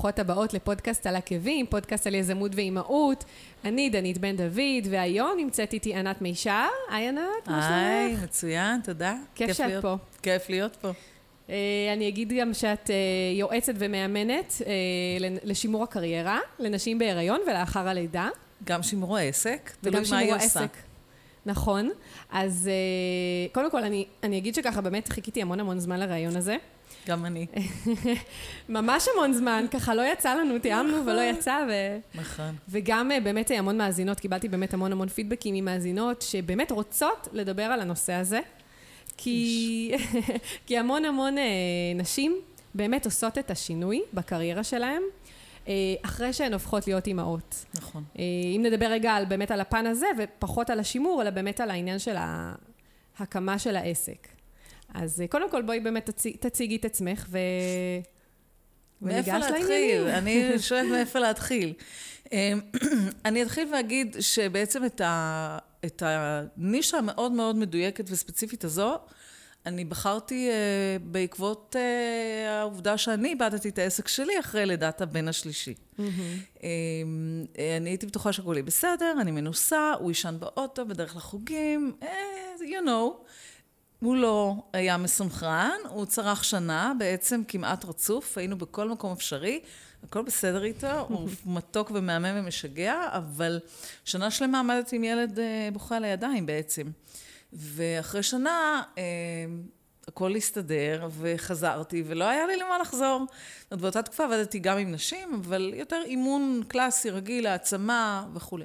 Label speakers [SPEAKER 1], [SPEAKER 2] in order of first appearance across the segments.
[SPEAKER 1] ברוכות הבאות לפודקאסט על עקבים, פודקאסט על יזמות ואימהות. אני דנית בן דוד, והיום נמצאת איתי ענת מישר. היי ענת, מה
[SPEAKER 2] היי,
[SPEAKER 1] שלומך?
[SPEAKER 2] מצוין, תודה.
[SPEAKER 1] כיף שאת
[SPEAKER 2] להיות-
[SPEAKER 1] פה.
[SPEAKER 2] כיף להיות פה.
[SPEAKER 1] אה, אני אגיד גם שאת אה, יועצת ומאמנת לנ- לשימור הקריירה, לנשים בהיריון ולאחר הלידה.
[SPEAKER 2] גם שימור העסק, תלוי
[SPEAKER 1] וגם
[SPEAKER 2] מה היא עושה.
[SPEAKER 1] נכון. אז אה, קודם כל, אני, אני אגיד שככה באמת חיכיתי המון המון זמן לרעיון הזה.
[SPEAKER 2] גם אני.
[SPEAKER 1] ממש המון זמן, ככה לא יצא לנו, תיאמנו ולא יצא, ו...
[SPEAKER 2] נכון.
[SPEAKER 1] וגם אה, באמת אה, המון מאזינות, קיבלתי באמת המון המון פידבקים ממאזינות שבאמת רוצות לדבר על הנושא הזה. כי, כי המון המון אה, נשים באמת עושות את השינוי בקריירה שלהן, אה, אחרי שהן הופכות להיות אימהות.
[SPEAKER 2] נכון.
[SPEAKER 1] אם נדבר רגע על, באמת על הפן הזה, ופחות על השימור, אלא באמת על העניין של ההקמה של העסק. אז אה, קודם כל בואי באמת תציג, תציגי את עצמך ו...
[SPEAKER 2] מאיפה להתחיל? אני שואלת מאיפה להתחיל. אמ, אני אתחיל ואגיד שבעצם את, ה, את הנישה המאוד מאוד מדויקת וספציפית הזו, אני בחרתי אה, בעקבות אה, העובדה שאני איבדתי את העסק שלי אחרי לידת הבן השלישי. אמ, אה, אני הייתי בטוחה שהכול יהיה בסדר, אני מנוסה, הוא יישן באוטו בדרך לחוגים, אה, you know. הוא לא היה מסונכרן, הוא צרח שנה, בעצם כמעט רצוף, היינו בכל מקום אפשרי, הכל בסדר איתו, הוא מתוק ומהמם ומשגע, אבל שנה שלמה עמדתי עם ילד אה, בוכה על הידיים בעצם. ואחרי שנה, אה, הכל הסתדר, וחזרתי, ולא היה לי למה לחזור. זאת אומרת, באותה תקופה עבדתי גם עם נשים, אבל יותר אימון קלאסי, רגיל, העצמה וכולי.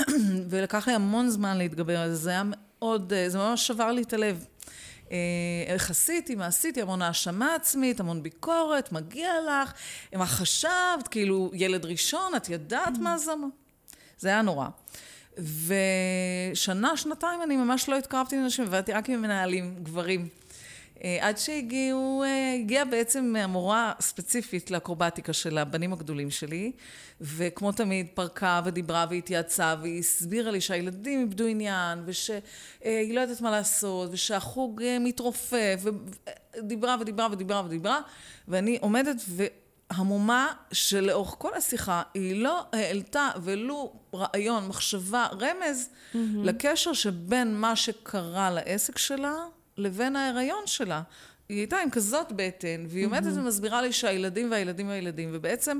[SPEAKER 2] ולקח לי המון זמן להתגבר על זה, זה היה מאוד, אה, זה ממש שבר לי את הלב. אה, איך עשיתי, מה עשיתי, המון האשמה עצמית, המון ביקורת, מגיע לך, מה חשבת, כאילו, ילד ראשון, את ידעת מה זה? זה היה נורא. ושנה, שנתיים אני ממש לא התקרבתי לנשים, עבדתי רק עם מנהלים, גברים. אה, עד שהגיעו, אה, הגיעה בעצם המורה ספציפית לאקרובטיקה של הבנים הגדולים שלי, וכמו תמיד פרקה ודיברה והתייעצה, והיא הסבירה לי שהילדים איבדו עניין, ושהיא לא יודעת מה לעשות, ושהחוג אה, מתרופף, ודיברה ודיברה ודיברה ודיברה, ואני עומדת והמומה שלאורך כל השיחה היא לא העלתה ולו רעיון, מחשבה, רמז mm-hmm. לקשר שבין מה שקרה לעסק שלה לבין ההיריון שלה. היא הייתה עם כזאת בטן, והיא עומדת. ומסבירה לי שהילדים והילדים והילדים, ובעצם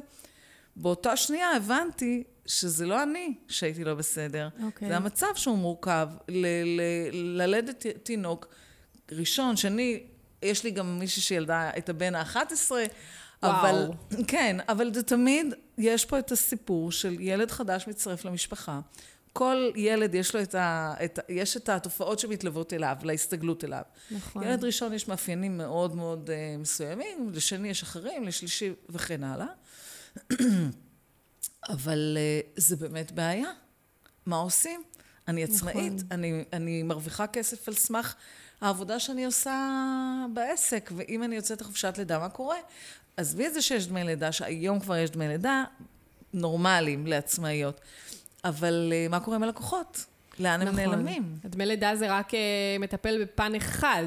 [SPEAKER 2] באותה שנייה הבנתי שזה לא אני שהייתי לא בסדר.
[SPEAKER 1] אוקיי.
[SPEAKER 2] זה המצב שהוא מורכב. ל- ל- ללדת תינוק ראשון, שני, יש לי גם מישהי שילדה את הבן ה-11, אבל, כן, אבל זה תמיד, יש פה את הסיפור של ילד חדש מצטרף למשפחה. כל ילד יש לו את ה... את, יש את התופעות שמתלוות אליו, להסתגלות אליו.
[SPEAKER 1] נכון.
[SPEAKER 2] ילד ראשון יש מאפיינים מאוד מאוד uh, מסוימים, לשני יש אחרים, לשלישי וכן הלאה. אבל uh, זה באמת בעיה. מה עושים? אני עצמאית,
[SPEAKER 1] נכון.
[SPEAKER 2] אני, אני מרוויחה כסף על סמך העבודה שאני עושה בעסק, ואם אני יוצאת לחופשת לידה, מה קורה? עזבי את זה שיש דמי לידה, שהיום כבר יש דמי לידה נורמליים לעצמאיות, אבל uh, מה קורה עם הלקוחות? לאן הם נעלמים?
[SPEAKER 1] דמי לידה זה רק אה, מטפל בפן אחד.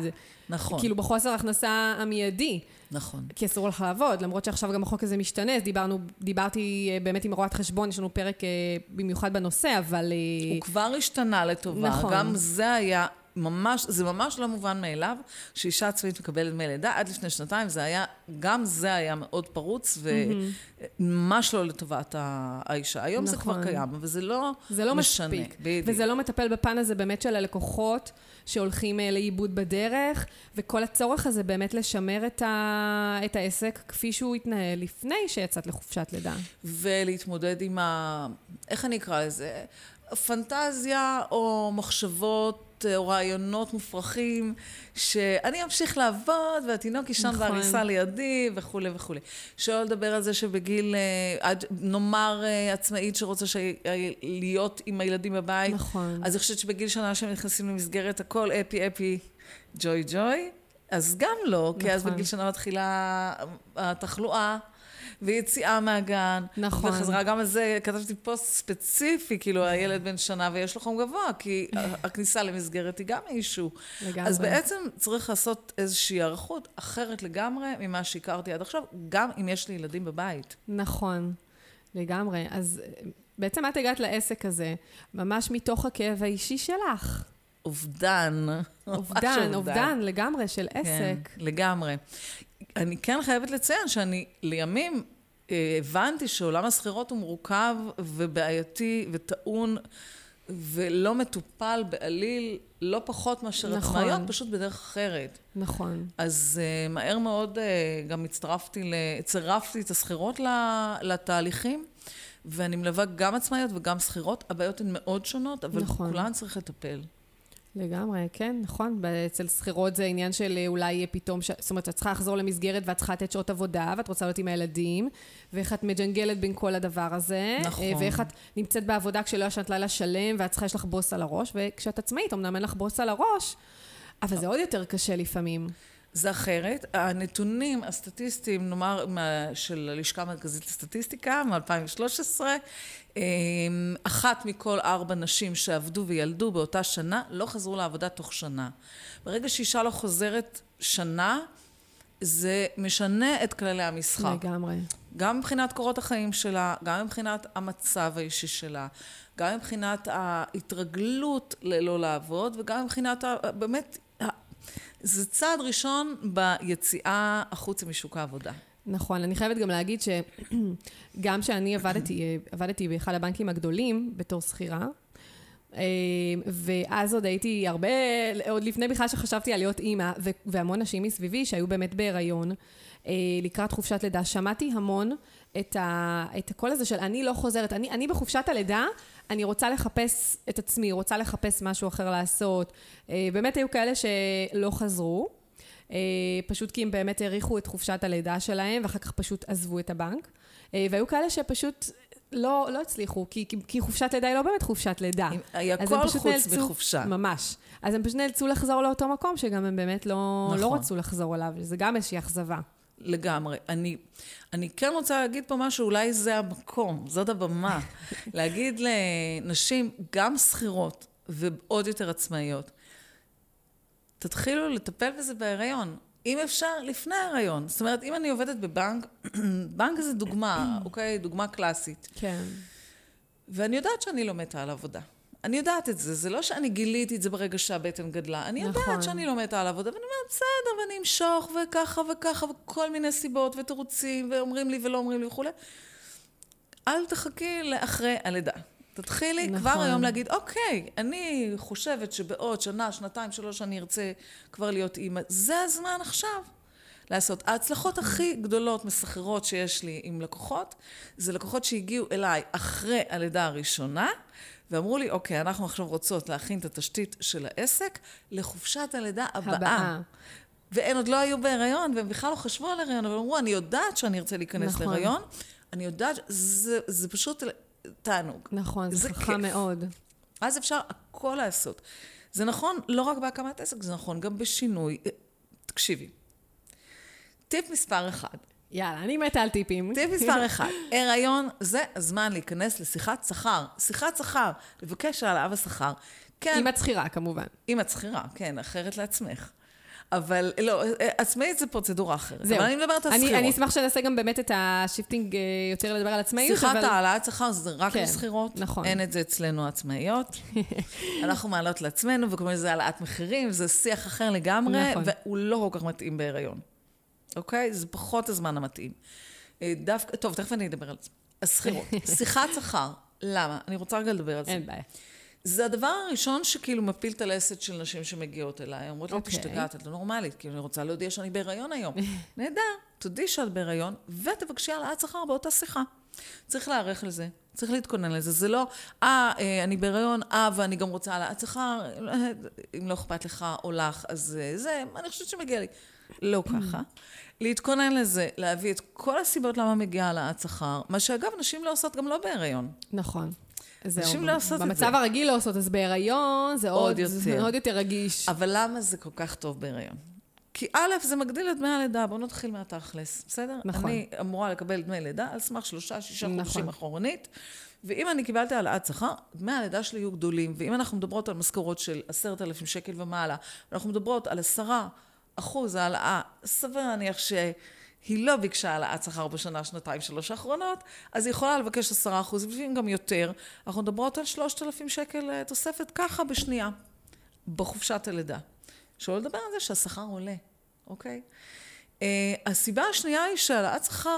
[SPEAKER 2] נכון,
[SPEAKER 1] כאילו בחוסר הכנסה המיידי.
[SPEAKER 2] נכון.
[SPEAKER 1] כי אסור לך לעבוד, למרות שעכשיו גם החוק הזה משתנה, אז דיברנו, דיברתי אה, באמת עם רואת חשבון, יש לנו פרק אה, במיוחד בנושא, אבל... אה,
[SPEAKER 2] הוא כבר השתנה לטובה.
[SPEAKER 1] נכון.
[SPEAKER 2] גם זה היה ממש, זה ממש לא מובן מאליו, שאישה עצמאית מקבלת דמי לידה. עד לפני שנתיים זה היה, גם זה היה מאוד פרוץ, וממש לא לטובת האישה. היום זה כבר
[SPEAKER 1] נכון.
[SPEAKER 2] קיים, אבל זה לא
[SPEAKER 1] זה לא
[SPEAKER 2] משנה.
[SPEAKER 1] מספיק.
[SPEAKER 2] בדיוק.
[SPEAKER 1] וזה לא מטפל בפן הזה באמת של הלקוחות שהולכים אה, לאיבוד בדרך, וכל הצורך הזה באמת לשמר את, ה... את העסק כפי שהוא התנהל לפני שיצאת לחופשת לידה.
[SPEAKER 2] ולהתמודד עם ה... איך אני אקרא לזה? פנטזיה או מחשבות או רעיונות מופרכים, שאני אמשיך לעבוד והתינוק יישן
[SPEAKER 1] נכון.
[SPEAKER 2] בעריסה לידי וכולי וכולי. שלא לדבר על זה שבגיל, אה, נאמר אה, עצמאית שרוצה ש... להיות עם הילדים בבית,
[SPEAKER 1] נכון.
[SPEAKER 2] אז אני חושבת שבגיל שנה שהם נכנסים למסגרת הכל אפי אפי ג'וי ג'וי, אז גם לא, כי אז
[SPEAKER 1] נכון.
[SPEAKER 2] בגיל שנה מתחילה התחלואה. ויציאה מהגן.
[SPEAKER 1] נכון.
[SPEAKER 2] וחזרה גם על זה, כתבתי פוסט ספציפי, כאילו הילד בן שנה ויש לו חום גבוה, כי הכניסה למסגרת היא גם אישו.
[SPEAKER 1] לגמרי.
[SPEAKER 2] אז בעצם צריך לעשות איזושהי היערכות אחרת לגמרי ממה שהכרתי עד עכשיו, גם אם יש לי ילדים בבית.
[SPEAKER 1] נכון, לגמרי. אז בעצם את הגעת לעסק הזה, ממש מתוך הכאב האישי שלך.
[SPEAKER 2] אובדן. ממש
[SPEAKER 1] אובדן, אובדן לגמרי של
[SPEAKER 2] כן,
[SPEAKER 1] עסק.
[SPEAKER 2] לגמרי. אני כן חייבת לציין שאני לימים אה, הבנתי שעולם השכירות הוא מורכב ובעייתי וטעון ולא מטופל בעליל, לא פחות מאשר
[SPEAKER 1] נכון.
[SPEAKER 2] עצמאיות, פשוט בדרך אחרת.
[SPEAKER 1] נכון.
[SPEAKER 2] אז uh, מהר מאוד uh, גם הצטרפתי. צירפתי את השכירות לתהליכים, ואני מלווה גם עצמאיות וגם שכירות. הבעיות הן מאוד שונות, אבל
[SPEAKER 1] נכון.
[SPEAKER 2] בכולן צריך לטפל.
[SPEAKER 1] לגמרי, כן, נכון. אצל שכירות זה עניין של אה, אולי פתאום, ש... זאת אומרת, את צריכה לחזור למסגרת ואת צריכה לתת שעות עבודה, ואת רוצה להיות עם הילדים, ואיך את מג'נגלת בין כל הדבר הזה.
[SPEAKER 2] נכון.
[SPEAKER 1] אה, ואיך את נמצאת בעבודה כשלא ישנת לילה שלם, ואת צריכה, יש לך בוס על הראש, וכשאת עצמאית, אמנם אין לך בוס על הראש, אבל זה עוד יותר קשה לפעמים.
[SPEAKER 2] זה אחרת. הנתונים הסטטיסטיים, נאמר, מה, של הלשכה המרכזית לסטטיסטיקה, מ-2013, אחת מכל ארבע נשים שעבדו וילדו באותה שנה, לא חזרו לעבודה תוך שנה. ברגע שאישה לא חוזרת שנה, זה משנה את כללי המשחק.
[SPEAKER 1] לגמרי.
[SPEAKER 2] גם מבחינת קורות החיים שלה, גם מבחינת המצב האישי שלה, גם מבחינת ההתרגלות ללא לעבוד, וגם מבחינת, ה, באמת, זה צעד ראשון ביציאה החוצה משוק העבודה.
[SPEAKER 1] נכון, אני חייבת גם להגיד שגם כשאני עבדתי, עבדתי באחד הבנקים הגדולים בתור שכירה, ואז עוד הייתי הרבה, עוד לפני בכלל שחשבתי על להיות אימא, והמון נשים מסביבי שהיו באמת בהיריון, לקראת חופשת לידה, שמעתי המון את, ה, את הקול הזה של אני לא חוזרת, אני, אני בחופשת הלידה, אני רוצה לחפש את עצמי, רוצה לחפש משהו אחר לעשות. באמת היו כאלה שלא חזרו, פשוט כי הם באמת העריכו את חופשת הלידה שלהם, ואחר כך פשוט עזבו את הבנק. והיו כאלה שפשוט לא, לא הצליחו, כי, כי, כי חופשת לידה היא לא באמת חופשת לידה.
[SPEAKER 2] היה כל חוץ נאלצו, מחופשה.
[SPEAKER 1] ממש. אז הם פשוט נאלצו לחזור לאותו מקום, שגם הם באמת לא, נכון. לא רצו לחזור אליו, זה גם איזושהי אכזבה.
[SPEAKER 2] לגמרי. אני, אני כן רוצה להגיד פה משהו, אולי זה המקום, זאת הבמה. להגיד לנשים, גם שכירות ועוד יותר עצמאיות, תתחילו לטפל בזה בהיריון. אם אפשר, לפני ההיריון. זאת אומרת, אם אני עובדת בבנק, בנק זה דוגמה, אוקיי? דוגמה קלאסית.
[SPEAKER 1] כן.
[SPEAKER 2] ואני יודעת שאני לא מתה על עבודה. אני יודעת את זה, זה לא שאני גיליתי את זה ברגע שהבטן גדלה. אני יודעת נכון. שאני לא מתה על עבודה, ואני אומרת, בסדר, ואני אמשוך, וככה וככה, וכל מיני סיבות ותירוצים, ואומרים לי ולא אומרים לי וכולי. אל תחכי לאחרי הלידה. תתחילי נכון. כבר היום להגיד, אוקיי, אני חושבת שבעוד שנה, שנתיים, שלוש, אני ארצה כבר להיות אימא. זה הזמן עכשיו לעשות. ההצלחות הכי גדולות מסחררות שיש לי עם לקוחות, זה לקוחות שהגיעו אליי אחרי הלידה הראשונה, ואמרו לי, אוקיי, אנחנו עכשיו רוצות להכין את התשתית של העסק לחופשת הלידה הבאה. הבאה. והן עוד לא היו בהיריון, והם בכלל לא חשבו על הריון, אבל אמרו, אני יודעת שאני ארצה להיכנס נכון. להיריון, אני יודעת, זה, זה פשוט תענוג.
[SPEAKER 1] נכון, זה חכם מאוד.
[SPEAKER 2] אז אפשר הכל לעשות. זה נכון לא רק בהקמת עסק, זה נכון גם בשינוי. תקשיבי, טיפ מספר אחד.
[SPEAKER 1] יאללה, אני מתה על טיפים.
[SPEAKER 2] טיפ מספר אחד, הריון זה הזמן להיכנס לשיחת שכר. שיחת שכר, לבקש העלאה בשכר.
[SPEAKER 1] כן. אם את שכירה, כמובן.
[SPEAKER 2] אם את שכירה, כן, אחרת לעצמך. אבל לא, עצמאית זה פרוצדורה אחרת. זהו. אבל אני מדברת על שכירות.
[SPEAKER 1] אני אשמח שנעשה גם באמת את ה shifting יותר לדבר על עצמאיות,
[SPEAKER 2] שיחת אבל... העלאת שכר זה רק כן, לשכירות.
[SPEAKER 1] נכון.
[SPEAKER 2] אין את זה אצלנו עצמאיות. אנחנו מעלות לעצמנו, וקוראים לזה העלאת מחירים, זה שיח אחר לגמרי, נכון. והוא לא כל כך מתאים בהיריון. אוקיי? זה פחות הזמן המתאים. דווקא, טוב, תכף אני אדבר על זה. השכירות. שיחת שכר. למה? אני רוצה רגע לדבר על זה.
[SPEAKER 1] אין בעיה.
[SPEAKER 2] זה הדבר הראשון שכאילו מפיל את הלסת של נשים שמגיעות אליי. אומרות לי, השתגעת, את לא נורמלית, כאילו אני רוצה להודיע שאני בהיריון היום. נהדר, תודי שאת בהיריון, ותבקשי העלאת שכר באותה שיחה. צריך להיערך לזה, צריך להתכונן לזה. זה לא, אה, אני בהיריון, אה, ואני גם רוצה העלאת שכר, אם לא אכפת לך או לך, אז זה, אני חושבת שמגיע לי. לא ככה. להתכונן לזה, להביא את כל הסיבות למה מגיעה העלאת שכר, מה שאגב, נשים לא עושות גם לא בהיריון.
[SPEAKER 1] נכון.
[SPEAKER 2] נשים לא עושות את זה.
[SPEAKER 1] במצב הרגיל לא עושות, אז בהיריון זה עוד, עוד, יותר. זה עוד יותר רגיש.
[SPEAKER 2] אבל למה זה כל כך טוב בהיריון? כי א', זה מגדיל את דמי הלידה, בואו נתחיל מהתכלס, בסדר?
[SPEAKER 1] נכון.
[SPEAKER 2] אני אמורה לקבל דמי לידה על סמך שלושה, שישה
[SPEAKER 1] נכון.
[SPEAKER 2] חודשים אחורנית, ואם אני קיבלתי העלאת שכר, דמי הלידה שלי יהיו גדולים, ואם אנחנו מדברות על משכורות של עשרת אלפים שקל ומעלה, אנחנו מדברות על עשרה אחוז העלאה, סביר להניח שהיא לא ביקשה העלאת שכר בשנה, שנתיים, שלוש האחרונות, אז היא יכולה לבקש עשרה אחוז, לפעמים גם יותר. אנחנו מדברות על שלושת אלפים שקל אה, תוספת ככה בשנייה, בחופשת הלידה. שלא לדבר על זה שהשכר עולה, אוקיי? Uh, הסיבה השנייה היא שהעלאת שכר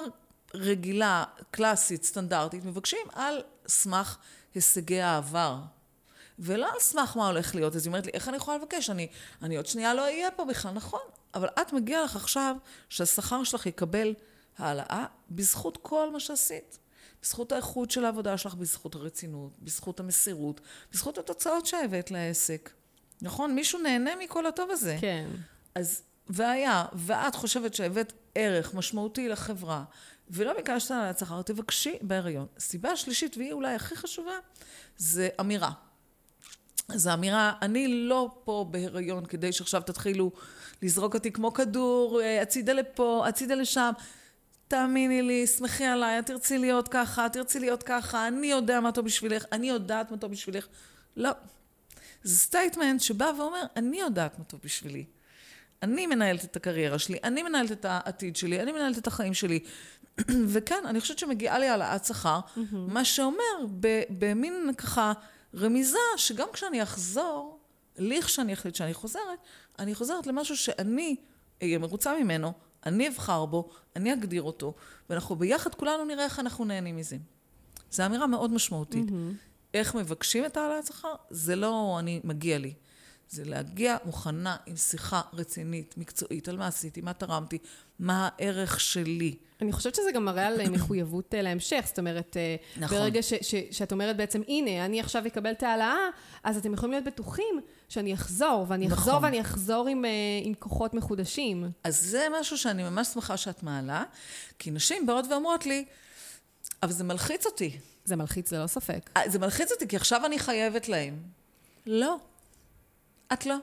[SPEAKER 2] רגילה, קלאסית, סטנדרטית, מבקשים על סמך הישגי העבר. ולא על סמך מה הולך להיות. אז היא אומרת לי, איך אני יכולה לבקש? אני, אני עוד שנייה לא אהיה פה בכלל. נכון, אבל את מגיע לך עכשיו שהשכר שלך יקבל העלאה בזכות כל מה שעשית. בזכות האיכות של העבודה שלך, בזכות הרצינות, בזכות המסירות, בזכות התוצאות שהבאת לעסק. נכון? מישהו נהנה מכל הטוב הזה.
[SPEAKER 1] כן.
[SPEAKER 2] אז, והיה, ואת חושבת שהבאת ערך משמעותי לחברה, ולא ביקשת על השכר, תבקשי בהיריון. הסיבה השלישית, והיא אולי הכי חשובה, זה אמירה. זו אמירה, אני לא פה בהיריון כדי שעכשיו תתחילו לזרוק אותי כמו כדור, אה, הצידה לפה, הצידה לשם. תאמיני לי, שמחי עליי, את תרצי להיות ככה, את תרצי להיות ככה, אני יודע מה טוב בשבילך, אני יודעת מה טוב בשבילך. לא. זה statement שבא ואומר, אני יודעת מה טוב בשבילי. אני מנהלת את הקריירה שלי, אני מנהלת את העתיד שלי, אני מנהלת את החיים שלי. וכן, אני חושבת שמגיעה לי העלאת שכר, מה שאומר במין ככה רמיזה, שגם כשאני אחזור, לכשאני אחליט שאני חוזרת, אני חוזרת למשהו שאני אהיה מרוצה ממנו, אני אבחר בו, אני אגדיר אותו, ואנחנו ביחד כולנו נראה איך אנחנו נהנים מזה. זו אמירה מאוד משמעותית. איך מבקשים את העלאת שכר? זה לא אני מגיע לי. זה להגיע מוכנה עם שיחה רצינית, מקצועית, על מה עשיתי, מה תרמתי, מה הערך שלי.
[SPEAKER 1] אני חושבת שזה גם מראה על מחויבות אה, להמשך, זאת אומרת, אה,
[SPEAKER 2] נכון.
[SPEAKER 1] ברגע ש, ש, שאת אומרת בעצם, הנה, אני עכשיו אקבל את ההעלאה, אז אתם יכולים להיות בטוחים שאני אחזור, ואני אחזור
[SPEAKER 2] נכון.
[SPEAKER 1] ואני אחזור עם, אה, עם כוחות מחודשים.
[SPEAKER 2] אז זה משהו שאני ממש שמחה שאת מעלה, כי נשים באות ואומרות לי, אבל זה מלחיץ אותי.
[SPEAKER 1] זה מלחיץ ללא ספק.
[SPEAKER 2] זה מלחיץ אותי, כי עכשיו אני חייבת להם. לא. את לא.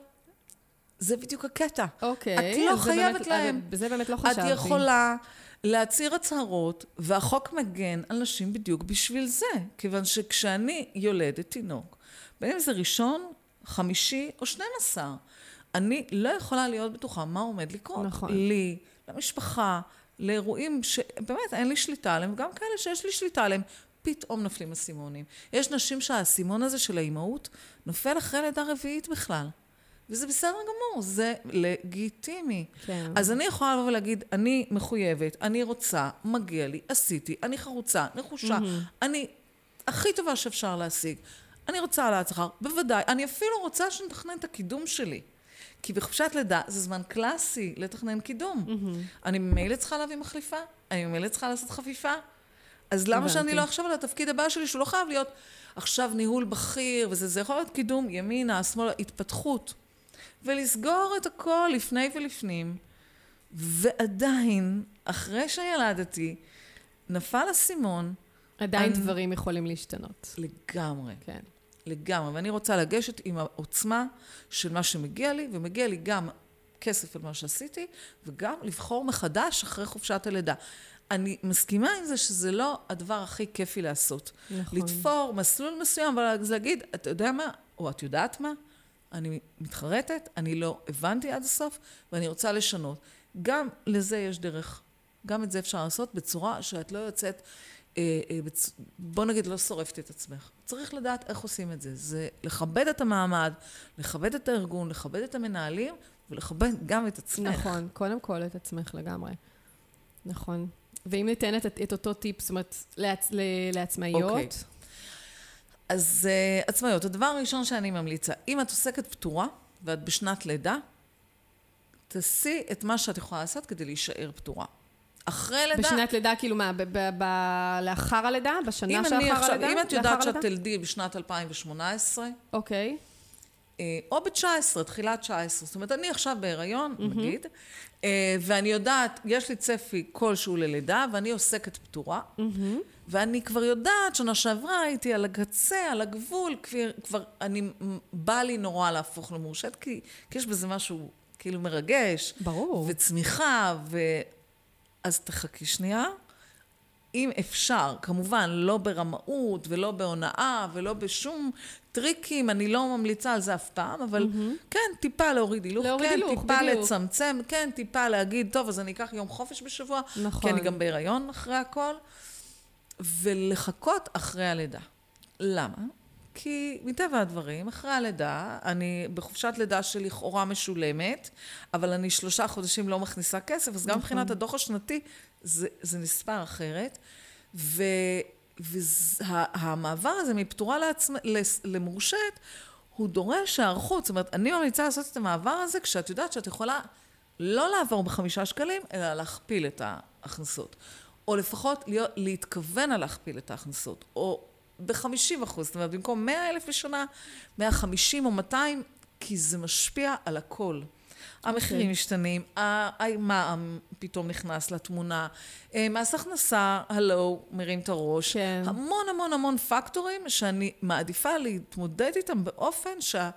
[SPEAKER 2] זה בדיוק הקטע.
[SPEAKER 1] אוקיי.
[SPEAKER 2] את לא
[SPEAKER 1] זה
[SPEAKER 2] חייבת
[SPEAKER 1] באמת-
[SPEAKER 2] להם.
[SPEAKER 1] בזה באמת לא
[SPEAKER 2] את
[SPEAKER 1] חשבתי.
[SPEAKER 2] יכולה להצהיר הצהרות, והחוק מגן על נשים בדיוק בשביל זה. כיוון שכשאני יולדת תינוק, בין אם זה ראשון, חמישי או 12, אני לא יכולה להיות בטוחה מה עומד לקרות.
[SPEAKER 1] נכון.
[SPEAKER 2] לי, למשפחה, לאירועים שבאמת אין לי שליטה עליהם, וגם כאלה שיש לי שליטה עליהם. פתאום נופלים אסימונים. יש נשים שהאסימון הזה של האימהות נופל אחרי לידה רביעית בכלל. וזה בסדר גמור, זה לגיטימי.
[SPEAKER 1] כן.
[SPEAKER 2] אז אני יכולה לבוא ולהגיד, אני מחויבת, אני רוצה, מגיע לי, עשיתי, אני חרוצה, נחושה, אני הכי טובה שאפשר להשיג. אני רוצה העלאת שכר, בוודאי. אני אפילו רוצה שנתכנן את הקידום שלי. כי בחופשת לידה זה זמן קלאסי לתכנן קידום. אני ממילא צריכה להביא מחליפה, אני ממילא צריכה לעשות חפיפה. אז למה שאני
[SPEAKER 1] הבנתי.
[SPEAKER 2] לא אחשוב על התפקיד הבא שלי, שהוא לא חייב להיות עכשיו ניהול בכיר, וזה זה יכול להיות קידום ימינה, שמאלה, התפתחות. ולסגור את הכל לפני ולפנים, ועדיין, אחרי שילדתי, נפל אסימון
[SPEAKER 1] עדיין
[SPEAKER 2] אני-
[SPEAKER 1] דברים יכולים להשתנות.
[SPEAKER 2] לגמרי.
[SPEAKER 1] כן.
[SPEAKER 2] לגמרי. ואני רוצה לגשת עם העוצמה של מה שמגיע לי, ומגיע לי גם כסף על מה שעשיתי, וגם לבחור מחדש אחרי חופשת הלידה. אני מסכימה עם זה שזה לא הדבר הכי כיפי לעשות.
[SPEAKER 1] נכון.
[SPEAKER 2] לתפור מסלול מסוים, אבל להגיד, אתה יודע מה, או את יודעת מה, אני מתחרטת, אני לא הבנתי עד הסוף, ואני רוצה לשנות. גם לזה יש דרך. גם את זה אפשר לעשות בצורה שאת לא יוצאת, אה, אה, בצ... בוא נגיד, לא שורפת את עצמך. צריך לדעת איך עושים את זה. זה לכבד את המעמד, לכבד את הארגון, לכבד את המנהלים, ולכבד גם את עצמך.
[SPEAKER 1] נכון, קודם כל את עצמך לגמרי. נכון. ואם ניתן את, את אותו טיפ, זאת אומרת, לעצ, לעצמאיות,
[SPEAKER 2] אוקיי. אז uh, עצמאיות, הדבר הראשון שאני ממליצה, אם את עוסקת פטורה ואת בשנת לידה, תעשי את מה שאת יכולה לעשות כדי להישאר פטורה. אחרי לידה...
[SPEAKER 1] בשנת לידה, כאילו מה, ב, ב, ב, לאחר הלידה? בשנה שאחר הלידה?
[SPEAKER 2] אם את יודעת שאת? תלדי בשנת 2018,
[SPEAKER 1] אוקיי.
[SPEAKER 2] אה, או ב-19, תחילת 19, זאת אומרת, אני עכשיו בהיריון, נגיד, אה, ואני יודעת, יש לי צפי כלשהו ללידה, ואני עוסקת פטורה, ואני כבר יודעת, שנה שעברה הייתי על הקצה, על הגבול, כבר, כבר אני, בא לי נורא להפוך למורשת, כי, כי יש בזה משהו, כאילו מרגש.
[SPEAKER 1] ברור.
[SPEAKER 2] וצמיחה, ו... אז תחכי שנייה. אם אפשר, כמובן, לא ברמאות ולא בהונאה ולא בשום טריקים, אני לא ממליצה על זה אף פעם, אבל mm-hmm. כן, טיפה להוריד הילוך,
[SPEAKER 1] להוריד
[SPEAKER 2] כן,
[SPEAKER 1] הילוך,
[SPEAKER 2] טיפה
[SPEAKER 1] בדיוק.
[SPEAKER 2] לצמצם, כן, טיפה להגיד, טוב, אז אני אקח יום חופש בשבוע,
[SPEAKER 1] נכון.
[SPEAKER 2] כי אני גם בהיריון אחרי הכל, ולחכות אחרי הלידה. למה? כי מטבע הדברים, אחרי הלידה, אני בחופשת לידה שלכאורה משולמת, אבל אני שלושה חודשים לא מכניסה כסף, אז גם
[SPEAKER 1] נכון.
[SPEAKER 2] מבחינת הדוח השנתי זה, זה נספר אחרת. ו, והמעבר הזה מפטורה לעצמ, למורשת, הוא דורש היערכות. זאת אומרת, אני ממליצה לעשות את המעבר הזה כשאת יודעת שאת יכולה לא לעבור בחמישה שקלים, אלא להכפיל את ההכנסות. או לפחות להיות, להתכוון על להכפיל את ההכנסות. או ב-50 אחוז, זאת אומרת, במקום 100 אלף בשנה, 150 או 200, כי זה משפיע על הכל. המחירים משתנים, המע"מ פתאום נכנס לתמונה, אה, מס הכנסה, הלו, מרים את הראש.
[SPEAKER 1] כן.
[SPEAKER 2] המון המון המון פקטורים שאני מעדיפה להתמודד איתם באופן שה...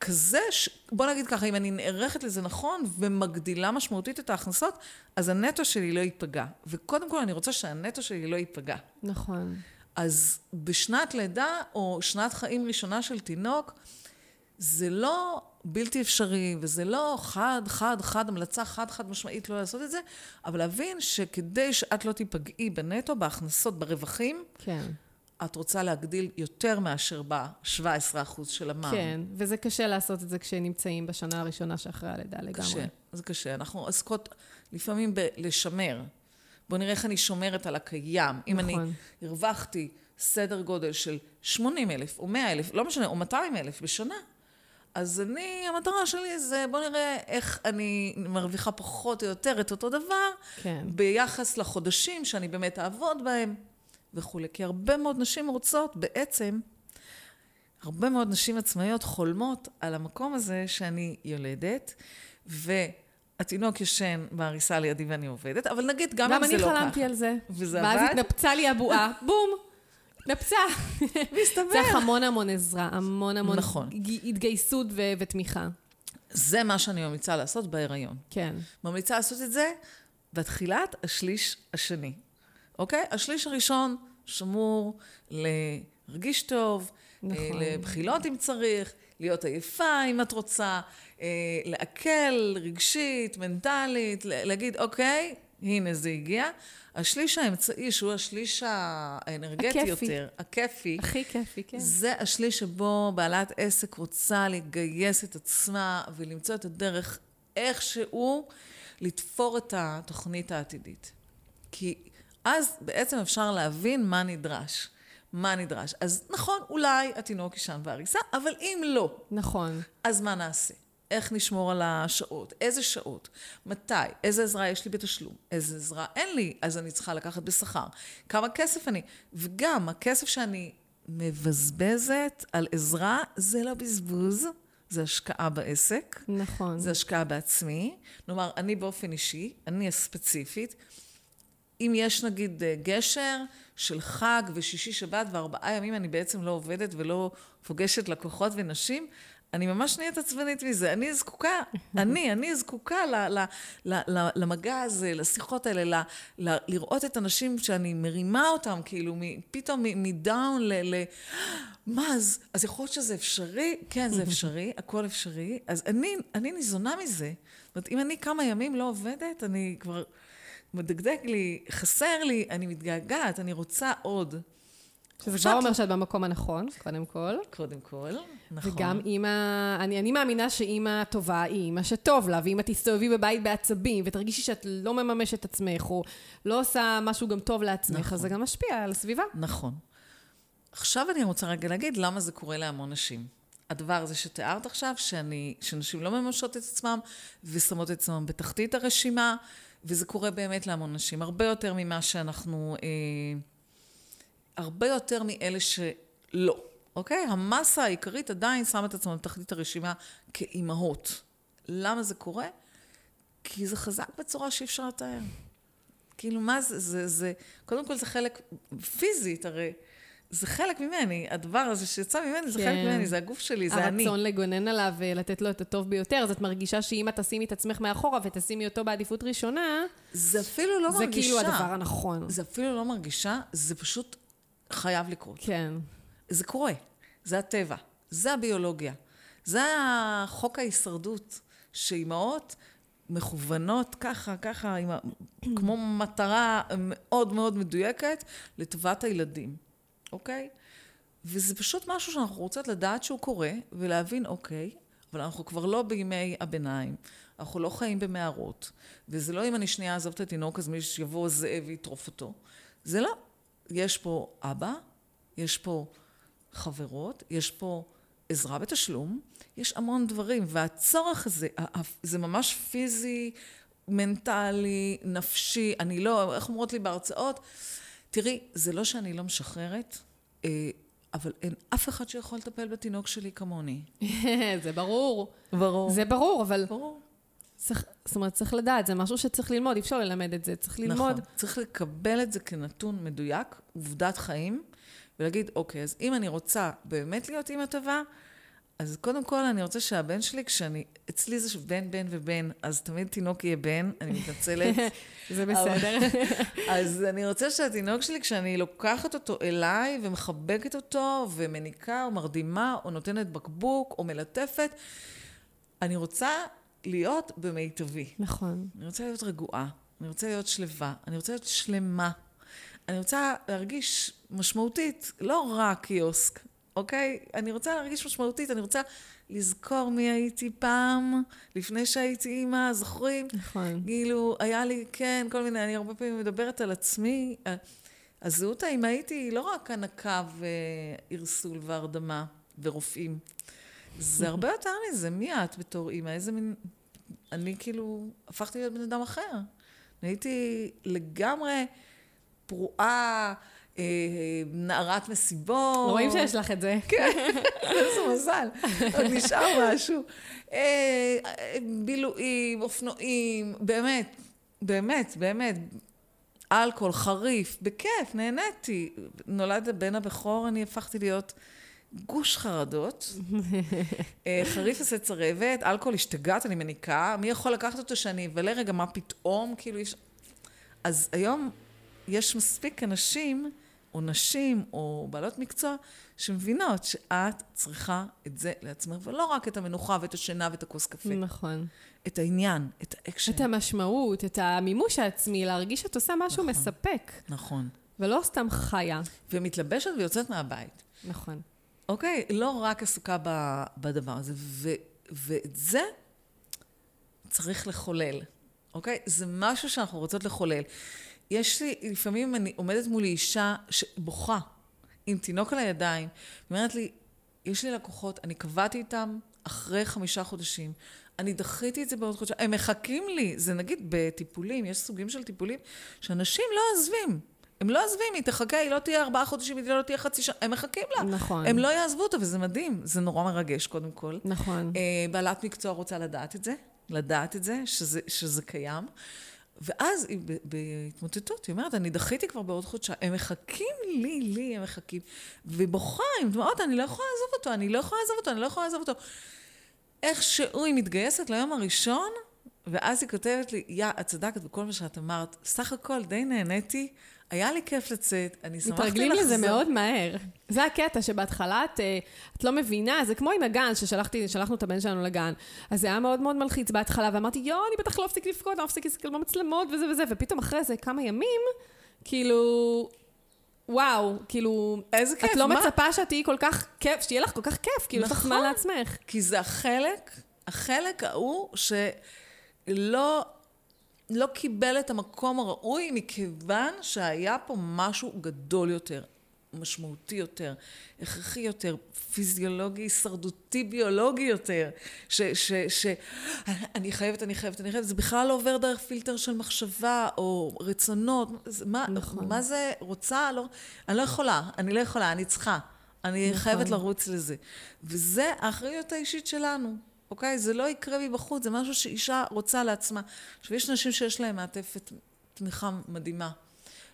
[SPEAKER 2] כזה, ש... בוא נגיד ככה, אם אני נערכת לזה נכון ומגדילה משמעותית את ההכנסות, אז הנטו שלי לא ייפגע. וקודם כל אני רוצה שהנטו שלי לא ייפגע.
[SPEAKER 1] נכון.
[SPEAKER 2] אז בשנת לידה או שנת חיים ראשונה של תינוק, זה לא בלתי אפשרי, וזה לא חד, חד, חד, המלצה חד, חד משמעית לא לעשות את זה, אבל להבין שכדי שאת לא תיפגעי בנטו, בהכנסות, ברווחים,
[SPEAKER 1] כן.
[SPEAKER 2] את רוצה להגדיל יותר מאשר ב-17% של המע"מ.
[SPEAKER 1] כן, וזה קשה לעשות את זה כשנמצאים בשנה הראשונה שאחרי הלידה לגמרי.
[SPEAKER 2] קשה, זה קשה. אנחנו עסקות לפעמים בלשמר. בואו נראה איך אני שומרת על הקיים. אם אני
[SPEAKER 1] נכון.
[SPEAKER 2] הרווחתי סדר גודל של 80 אלף, או 100 אלף, לא משנה, או 200 אלף בשנה, אז אני, המטרה שלי זה, בואו נראה איך אני מרוויחה פחות או יותר את אותו דבר,
[SPEAKER 1] כן.
[SPEAKER 2] ביחס לחודשים שאני באמת אעבוד בהם וכולי. כי הרבה מאוד נשים רוצות בעצם, הרבה מאוד נשים עצמאיות חולמות על המקום הזה שאני יולדת, והתינוק ישן בעריסה לידי ואני עובדת, אבל נגיד גם,
[SPEAKER 1] גם
[SPEAKER 2] אם זה
[SPEAKER 1] אני
[SPEAKER 2] לא ככה.
[SPEAKER 1] חלמתי על זה.
[SPEAKER 2] וזה
[SPEAKER 1] ואז
[SPEAKER 2] עבד?
[SPEAKER 1] התנפצה לי הבועה, בום! התנפצה.
[SPEAKER 2] מסתבר.
[SPEAKER 1] צריך המון המון עזרה, המון המון
[SPEAKER 2] נכון.
[SPEAKER 1] התגייסות ו- ותמיכה.
[SPEAKER 2] זה מה שאני ממליצה לעשות בהיריון.
[SPEAKER 1] כן.
[SPEAKER 2] ממליצה לעשות את זה בתחילת השליש השני, אוקיי? השליש הראשון שמור להרגיש טוב,
[SPEAKER 1] נכון.
[SPEAKER 2] נכון. לבחילות אם צריך, להיות עייפה אם את רוצה, אה, לעכל רגשית, מנטלית, להגיד, אוקיי, הנה זה הגיע. השליש האמצעי, שהוא השליש האנרגטי
[SPEAKER 1] הכיפי.
[SPEAKER 2] יותר, הכיפי,
[SPEAKER 1] הכי כיפי, כן.
[SPEAKER 2] זה השליש שבו בעלת עסק רוצה לגייס את עצמה ולמצוא את הדרך איכשהו לתפור את התוכנית העתידית. כי אז בעצם אפשר להבין מה נדרש. מה נדרש. אז נכון, אולי התינוק יישן בעריסה, אבל אם לא,
[SPEAKER 1] נכון.
[SPEAKER 2] אז מה נעשה? איך נשמור על השעות? איזה שעות? מתי? איזה עזרה יש לי בתשלום? איזה עזרה אין לי? אז אני צריכה לקחת בשכר. כמה כסף אני... וגם, הכסף שאני מבזבזת על עזרה, זה לא בזבוז, זה השקעה בעסק.
[SPEAKER 1] נכון.
[SPEAKER 2] זה השקעה בעצמי. כלומר, אני באופן אישי, אני הספציפית, אם יש נגיד אה, גשר של חג ושישי שבת וארבעה ימים אני בעצם לא עובדת ולא פוגשת לקוחות ונשים, אני ממש נהיית עצבנית מזה. אני זקוקה, אני, אני זקוקה ל, ל, ל, ל, למגע הזה, לשיחות האלה, ל, ל, לראות את הנשים שאני מרימה אותם, כאילו, מ, פתאום מדאון ל... ל מה, אז, אז יכול להיות שזה אפשרי? כן, זה אפשרי, הכל אפשרי. אז אני, אני ניזונה מזה. זאת אומרת, אם אני כמה ימים לא עובדת, אני כבר מדגדג לי, חסר לי, אני מתגעגעת, אני רוצה עוד.
[SPEAKER 1] שזה כבר אומר שאת במקום הנכון, קודם כל.
[SPEAKER 2] קודם כל, נכון.
[SPEAKER 1] וגם אימא, אני, אני מאמינה שאימא טובה היא אימא שטוב לה, ואם את תסתובבי בבית בעצבים, ותרגישי שאת לא מממשת את עצמך, או לא עושה משהו גם טוב לעצמך,
[SPEAKER 2] נכון.
[SPEAKER 1] אז זה גם משפיע על הסביבה.
[SPEAKER 2] נכון. עכשיו אני רוצה רגע להגיד למה זה קורה להמון נשים. הדבר הזה שתיארת עכשיו, שאני, שנשים לא ממשות את עצמם ושמות את עצמם בתחתית הרשימה, וזה קורה באמת להמון נשים, הרבה יותר ממה שאנחנו, אה, הרבה יותר מאלה שלא, אוקיי? המסה העיקרית עדיין שמה את עצמה בתחתית הרשימה כאימהות. למה זה קורה? כי זה חזק בצורה שאי אפשר לתאר. כאילו, מה זה, זה, זה, קודם כל זה חלק פיזית, הרי זה חלק ממני, הדבר הזה שיצא ממני זה
[SPEAKER 1] כן.
[SPEAKER 2] חלק ממני, זה הגוף שלי, זה אני.
[SPEAKER 1] הרצון לגונן עליו ולתת לו את הטוב ביותר, אז את מרגישה שאם את תשימי את עצמך מאחורה ותשימי אותו בעדיפות ראשונה,
[SPEAKER 2] זה אפילו לא
[SPEAKER 1] זה
[SPEAKER 2] מרגישה.
[SPEAKER 1] כאילו הדבר הנכון.
[SPEAKER 2] זה אפילו לא מרגישה, זה פשוט חייב לקרות.
[SPEAKER 1] כן.
[SPEAKER 2] זה קורה, זה הטבע, זה הביולוגיה, זה החוק ההישרדות, שאימהות מכוונות ככה, ככה, עם. כמו מטרה מאוד מאוד מדויקת לטובת הילדים, אוקיי? וזה פשוט משהו שאנחנו רוצות לדעת שהוא קורה, ולהבין, אוקיי, אבל אנחנו כבר לא בימי הביניים, אנחנו לא חיים במערות, וזה לא אם אני שנייה אעזוב את התינוק, אז מישהו יבוא זאב ויטרוף אותו. זה לא. יש פה אבא, יש פה חברות, יש פה עזרה בתשלום, יש המון דברים, והצורך הזה, זה ממש פיזי, מנטלי, נפשי, אני לא, איך אומרות לי בהרצאות? תראי, זה לא שאני לא משחררת, אבל אין אף אחד שיכול לטפל בתינוק שלי כמוני.
[SPEAKER 1] זה ברור.
[SPEAKER 2] ברור.
[SPEAKER 1] זה ברור, אבל
[SPEAKER 2] ברור.
[SPEAKER 1] צריך, זאת אומרת, צריך לדעת, זה משהו שצריך ללמוד, אי אפשר ללמד את זה, צריך ללמוד.
[SPEAKER 2] נכון. צריך לקבל את זה כנתון מדויק, עובדת חיים, ולהגיד, אוקיי, אז אם אני רוצה באמת להיות אימא טובה, אז קודם כל אני רוצה שהבן שלי, כשאני, אצלי זה בן, בן ובן, אז תמיד תינוק יהיה בן, אני מתנצלת.
[SPEAKER 1] זה בסדר.
[SPEAKER 2] אז אני רוצה שהתינוק שלי, כשאני לוקחת אותו אליי ומחבקת אותו, ומניקה, או מרדימה, או נותנת בקבוק, או מלטפת, אני רוצה להיות במיטבי.
[SPEAKER 1] נכון.
[SPEAKER 2] אני רוצה להיות רגועה, אני רוצה להיות שלווה, אני רוצה להיות שלמה. אני רוצה להרגיש משמעותית, לא רק קיוסק, אוקיי? אני רוצה להרגיש משמעותית, אני רוצה לזכור מי הייתי פעם, לפני שהייתי אימא, זוכרים?
[SPEAKER 1] נכון.
[SPEAKER 2] כאילו, היה לי, כן, כל מיני, אני הרבה פעמים מדברת על עצמי. הזהות האימהית היא לא רק הנקה וערסול והרדמה ורופאים. זה הרבה יותר מזה. מי את בתור אימא? איזה מין... אני כאילו הפכתי להיות בן אדם אחר. הייתי לגמרי פרועה, נערת מסיבות.
[SPEAKER 1] רואים שיש לך את זה.
[SPEAKER 2] כן, איזה מזל, עוד נשאר משהו. אה, בילויים, אופנועים, באמת, באמת, באמת. אלכוהול, חריף, בכיף, נהניתי. נולד הבן הבכור, אני הפכתי להיות גוש חרדות. אה, חריף עושה צרבת, אלכוהול השתגעת, אני מניקה. מי יכול לקחת אותו שאני אבלה רגע, מה פתאום? כאילו יש... אז היום יש מספיק אנשים, או נשים, או בעלות מקצוע, שמבינות שאת צריכה את זה לעצמך, ולא רק את המנוחה ואת השינה ואת הכוס קפה.
[SPEAKER 1] נכון.
[SPEAKER 2] את העניין, את האקשן.
[SPEAKER 1] את המשמעות, את המימוש העצמי, להרגיש שאת עושה משהו
[SPEAKER 2] נכון.
[SPEAKER 1] מספק,
[SPEAKER 2] נכון.
[SPEAKER 1] ולא סתם חיה.
[SPEAKER 2] ומתלבשת ויוצאת מהבית.
[SPEAKER 1] נכון.
[SPEAKER 2] אוקיי? לא רק עסוקה ב, בדבר הזה. ו, ואת זה צריך לחולל, אוקיי? זה משהו שאנחנו רוצות לחולל. יש לי, לפעמים אני עומדת מול אישה שבוכה עם תינוק על הידיים, ואומרת לי, יש לי לקוחות, אני קבעתי איתם אחרי חמישה חודשים, אני דחיתי את זה בעוד חודשיים, הם מחכים לי, זה נגיד בטיפולים, יש סוגים של טיפולים שאנשים לא עוזבים. הם לא עוזבים, היא תחכה, היא לא תהיה ארבעה חודשים, היא לא תהיה חצי שנה, הם מחכים לה.
[SPEAKER 1] נכון.
[SPEAKER 2] הם לא יעזבו אותה, וזה מדהים, זה נורא מרגש קודם כל.
[SPEAKER 1] נכון.
[SPEAKER 2] אה, בעלת מקצוע רוצה לדעת את זה, לדעת את זה, שזה, שזה קיים. ואז היא בהתמוטטות, היא אומרת, אני דחיתי כבר בעוד חודשיים, הם מחכים לי, לי הם מחכים. ובוכה עם דמעות, אני לא יכולה לעזוב אותו, אני לא יכולה לעזוב אותו, אני לא יכולה לעזוב אותו. איכשהו היא מתגייסת ליום הראשון, ואז היא כותבת לי, יא, את צדקת בכל מה שאת אמרת, סך הכל די נהניתי, היה לי כיף לצאת, אני שמחתי לחזור.
[SPEAKER 1] מתרגלים לזה מאוד מהר. זה הקטע שבהתחלה את, אה, את לא מבינה, זה כמו עם הגן, ששלחתי, שלחנו את הבן שלנו לגן. אז זה היה מאוד מאוד מלחיץ בהתחלה, ואמרתי, יואו, אני בטח לא אפסיק לבכות, לא אפסיק להסתכל במצלמות וזה וזה, ופתאום אחרי זה כמה ימים, כאילו, וואו, כאילו,
[SPEAKER 2] איזה כיף,
[SPEAKER 1] את לא
[SPEAKER 2] מה?
[SPEAKER 1] מצפה שאת תהיי כל כך כיף, שיהיה לך כל כך כיף, כאילו, יש לך זמן
[SPEAKER 2] נכון.
[SPEAKER 1] לעצמך.
[SPEAKER 2] כי זה החלק, החלק ההוא שלא לא קיבל את המקום הראוי מכיוון שהיה פה משהו גדול יותר, משמעותי יותר, הכרחי יותר, פיזיולוגי, הישרדותי, ביולוגי יותר, ש... ש, ש אני חייבת, אני חייבת, אני חייבת, זה בכלל לא עובר דרך פילטר של מחשבה או רצונות, זה, מה,
[SPEAKER 1] נכון.
[SPEAKER 2] מה זה רוצה, לא, אני לא יכולה, אני לא יכולה, אני צריכה. אני
[SPEAKER 1] נכון.
[SPEAKER 2] חייבת לרוץ לזה. וזה האחריות האישית שלנו, אוקיי? זה לא יקרה מבחוץ, זה משהו שאישה רוצה לעצמה. עכשיו, יש נשים שיש להן מעטפת תמיכה מדהימה,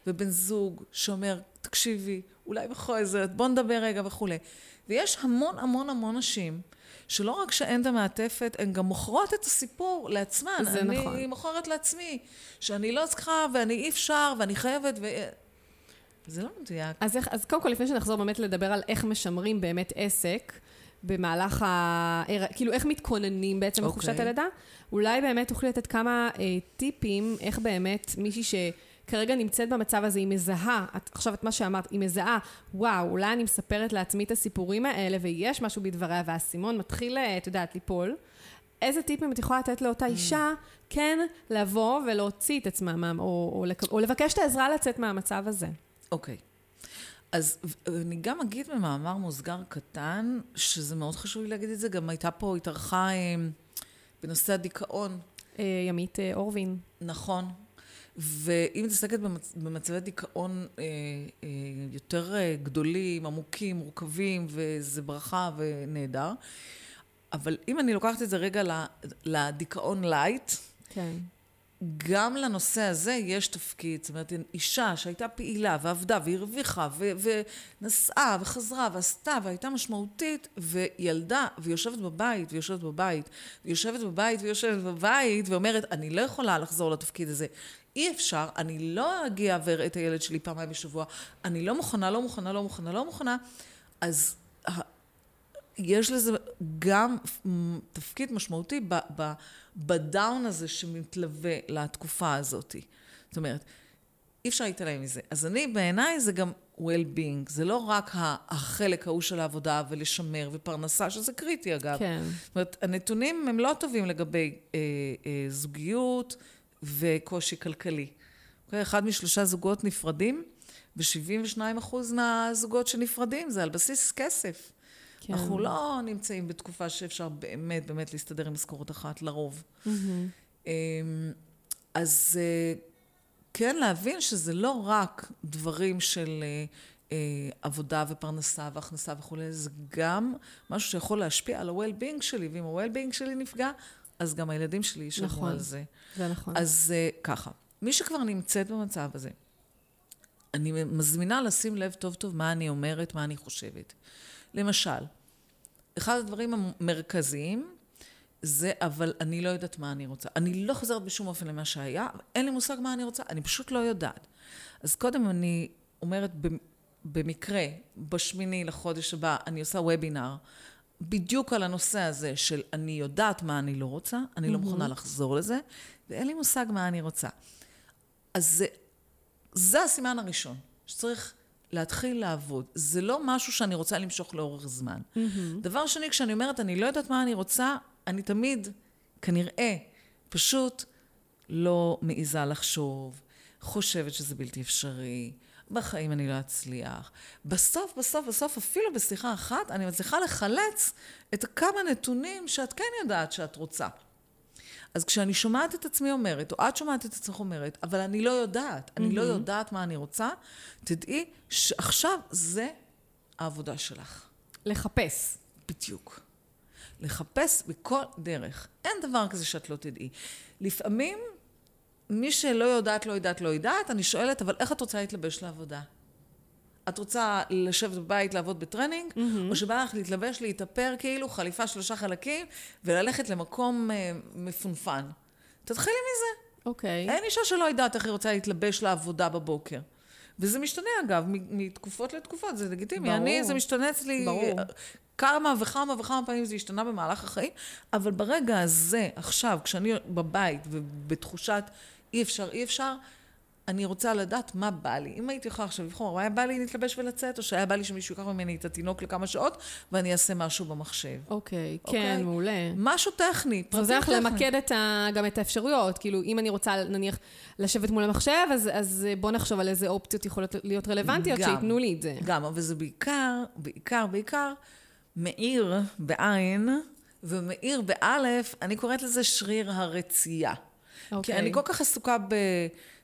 [SPEAKER 2] ובן זוג שאומר, תקשיבי, אולי בכל זאת, בוא נדבר רגע וכולי. ויש המון המון המון נשים שלא רק שאין את המעטפת, הן גם מוכרות את הסיפור לעצמן.
[SPEAKER 1] זה
[SPEAKER 2] אני
[SPEAKER 1] נכון.
[SPEAKER 2] אני מוכרת לעצמי, שאני לא צריכה, ואני אי אפשר, ואני חייבת, ו... זה לא מדויק.
[SPEAKER 1] אז, איך, אז קודם כל, לפני שנחזור באמת לדבר על איך משמרים באמת עסק, במהלך ה... כאילו, איך מתכוננים בעצם
[SPEAKER 2] אוקיי.
[SPEAKER 1] לחופשת הלידה, אולי באמת תוכלי לתת כמה אה, טיפים, איך באמת מישהי שכרגע נמצאת במצב הזה, היא מזהה, את, עכשיו את מה שאמרת, היא מזהה, וואו, אולי אני מספרת לעצמי את הסיפורים האלה, ויש משהו בדבריה, והאסימון מתחיל, אה, את יודעת, ליפול. איזה טיפים את יכולה לתת לאותה אישה, כן לבוא ולהוציא את עצמה, מה- או, או, לק- או לבקש את העזרה לצאת מהמצב הזה?
[SPEAKER 2] אוקיי. אז אני גם אגיד במאמר מוסגר קטן, שזה מאוד חשוב לי להגיד את זה, גם הייתה פה, התארחה אה, בנושא הדיכאון,
[SPEAKER 1] אה, ימית אה, אורבין.
[SPEAKER 2] נכון. והיא מתעסקת במצ... במצבי דיכאון אה, אה, יותר גדולים, עמוקים, מורכבים, וזה ברכה ונהדר. אבל אם אני לוקחת את זה רגע לדיכאון light,
[SPEAKER 1] כן.
[SPEAKER 2] גם לנושא הזה יש תפקיד. זאת אומרת, אישה שהייתה פעילה ועבדה והרוויחה ו- ונסעה וחזרה ועשתה והייתה משמעותית וילדה ויושבת בבית ויושבת בבית ויושבת בבית ויושבת בבית ואומרת, אני לא יכולה לחזור לתפקיד הזה. אי אפשר, אני לא אגיע ואראה את הילד שלי פעמיים בשבוע, אני לא מוכנה, לא מוכנה, לא מוכנה, לא מוכנה. אז יש לזה גם תפקיד משמעותי ב- ב- בדאון הזה שמתלווה לתקופה הזאת. זאת אומרת, אי אפשר להתעלם מזה. אז אני, בעיניי זה גם well-being. זה לא רק החלק ההוא של העבודה ולשמר ופרנסה, שזה קריטי אגב.
[SPEAKER 1] כן.
[SPEAKER 2] זאת אומרת, הנתונים הם לא טובים לגבי אה, אה, זוגיות וקושי כלכלי. אוקיי? אחד משלושה זוגות נפרדים, ו-72% מהזוגות שנפרדים זה על בסיס כסף.
[SPEAKER 1] כן.
[SPEAKER 2] אנחנו לא נמצאים בתקופה שאפשר באמת באמת להסתדר עם משכורת אחת, לרוב. אמ, אז אה, כן להבין שזה לא רק דברים של אה, אה, עבודה ופרנסה והכנסה וכולי, זה גם משהו שיכול להשפיע על ה-well-being שלי, ואם ה-well-being שלי נפגע, אז גם הילדים שלי ישלמו
[SPEAKER 1] נכון.
[SPEAKER 2] על זה.
[SPEAKER 1] זה נכון.
[SPEAKER 2] אז ככה, מי שכבר נמצאת במצב הזה, אני מזמינה לשים לב טוב טוב מה אני אומרת, מה אני חושבת. למשל, אחד הדברים המרכזיים זה, אבל אני לא יודעת מה אני רוצה. אני לא חוזרת בשום אופן למה שהיה, אין לי מושג מה אני רוצה, אני פשוט לא יודעת. אז קודם אני אומרת, במ- במקרה, בשמיני לחודש הבא, אני עושה וובינר, בדיוק על הנושא הזה של אני יודעת מה אני לא רוצה, אני לא מוכנה לחזור לזה, ואין לי מושג מה אני רוצה. אז זה, זה הסימן הראשון, שצריך להתחיל לעבוד. זה לא משהו שאני רוצה למשוך לאורך זמן. דבר שני, כשאני אומרת, אני לא יודעת מה אני רוצה, אני תמיד, כנראה, פשוט לא מעיזה לחשוב, חושבת שזה בלתי אפשרי, בחיים אני לא אצליח. בסוף, בסוף, בסוף, אפילו בשיחה אחת, אני מצליחה לחלץ את כמה נתונים שאת כן יודעת שאת רוצה. אז כשאני שומעת את עצמי אומרת, או את שומעת את עצמך אומרת, אבל אני לא יודעת, אני לא יודעת מה אני רוצה, תדעי שעכשיו זה העבודה שלך.
[SPEAKER 1] לחפש.
[SPEAKER 2] בדיוק. לחפש בכל דרך. אין דבר כזה שאת לא תדעי. לפעמים, מי שלא יודעת, לא יודעת, לא יודעת, אני שואלת, אבל איך את רוצה להתלבש לעבודה? את רוצה לשבת בבית, לעבוד בטרנינג, mm-hmm. או שבא לך להתלבש, להתאפר כאילו, חליפה שלושה חלקים, וללכת למקום אה, מפונפן? תתחילי מזה.
[SPEAKER 1] אוקיי.
[SPEAKER 2] אין אישה שלא יודעת איך היא רוצה להתלבש לעבודה בבוקר. וזה משתנה אגב, מתקופות לתקופות, זה לגיטימי.
[SPEAKER 1] ברור.
[SPEAKER 2] אני, זה משתנה אצלי
[SPEAKER 1] ברור.
[SPEAKER 2] כמה וכמה וכמה פעמים זה השתנה במהלך החיים, אבל ברגע הזה, עכשיו, כשאני בבית ובתחושת אי אפשר, אי אפשר, אני רוצה לדעת מה בא לי. אם הייתי יכולה עכשיו לבחור, היה בא לי להתלבש ולצאת, או שהיה בא לי שמישהו ייקח ממני את התינוק לכמה שעות, ואני אעשה משהו במחשב.
[SPEAKER 1] אוקיי,
[SPEAKER 2] אוקיי?
[SPEAKER 1] כן, מעולה.
[SPEAKER 2] משהו טכני,
[SPEAKER 1] זה לך
[SPEAKER 2] טכני.
[SPEAKER 1] למקד את ה, גם את האפשרויות. כאילו, אם אני רוצה, נניח, לשבת מול המחשב, אז, אז בוא נחשוב על איזה אופציות יכולות להיות רלוונטיות,
[SPEAKER 2] גם.
[SPEAKER 1] שייתנו לי את זה.
[SPEAKER 2] גם, אבל זה בעיקר, בעיקר, בעיקר, מאיר בעין, ומאיר באלף, אני קוראת לזה שריר הרצייה. כי
[SPEAKER 1] אוקיי.
[SPEAKER 2] אני כל כך עסוקה ב...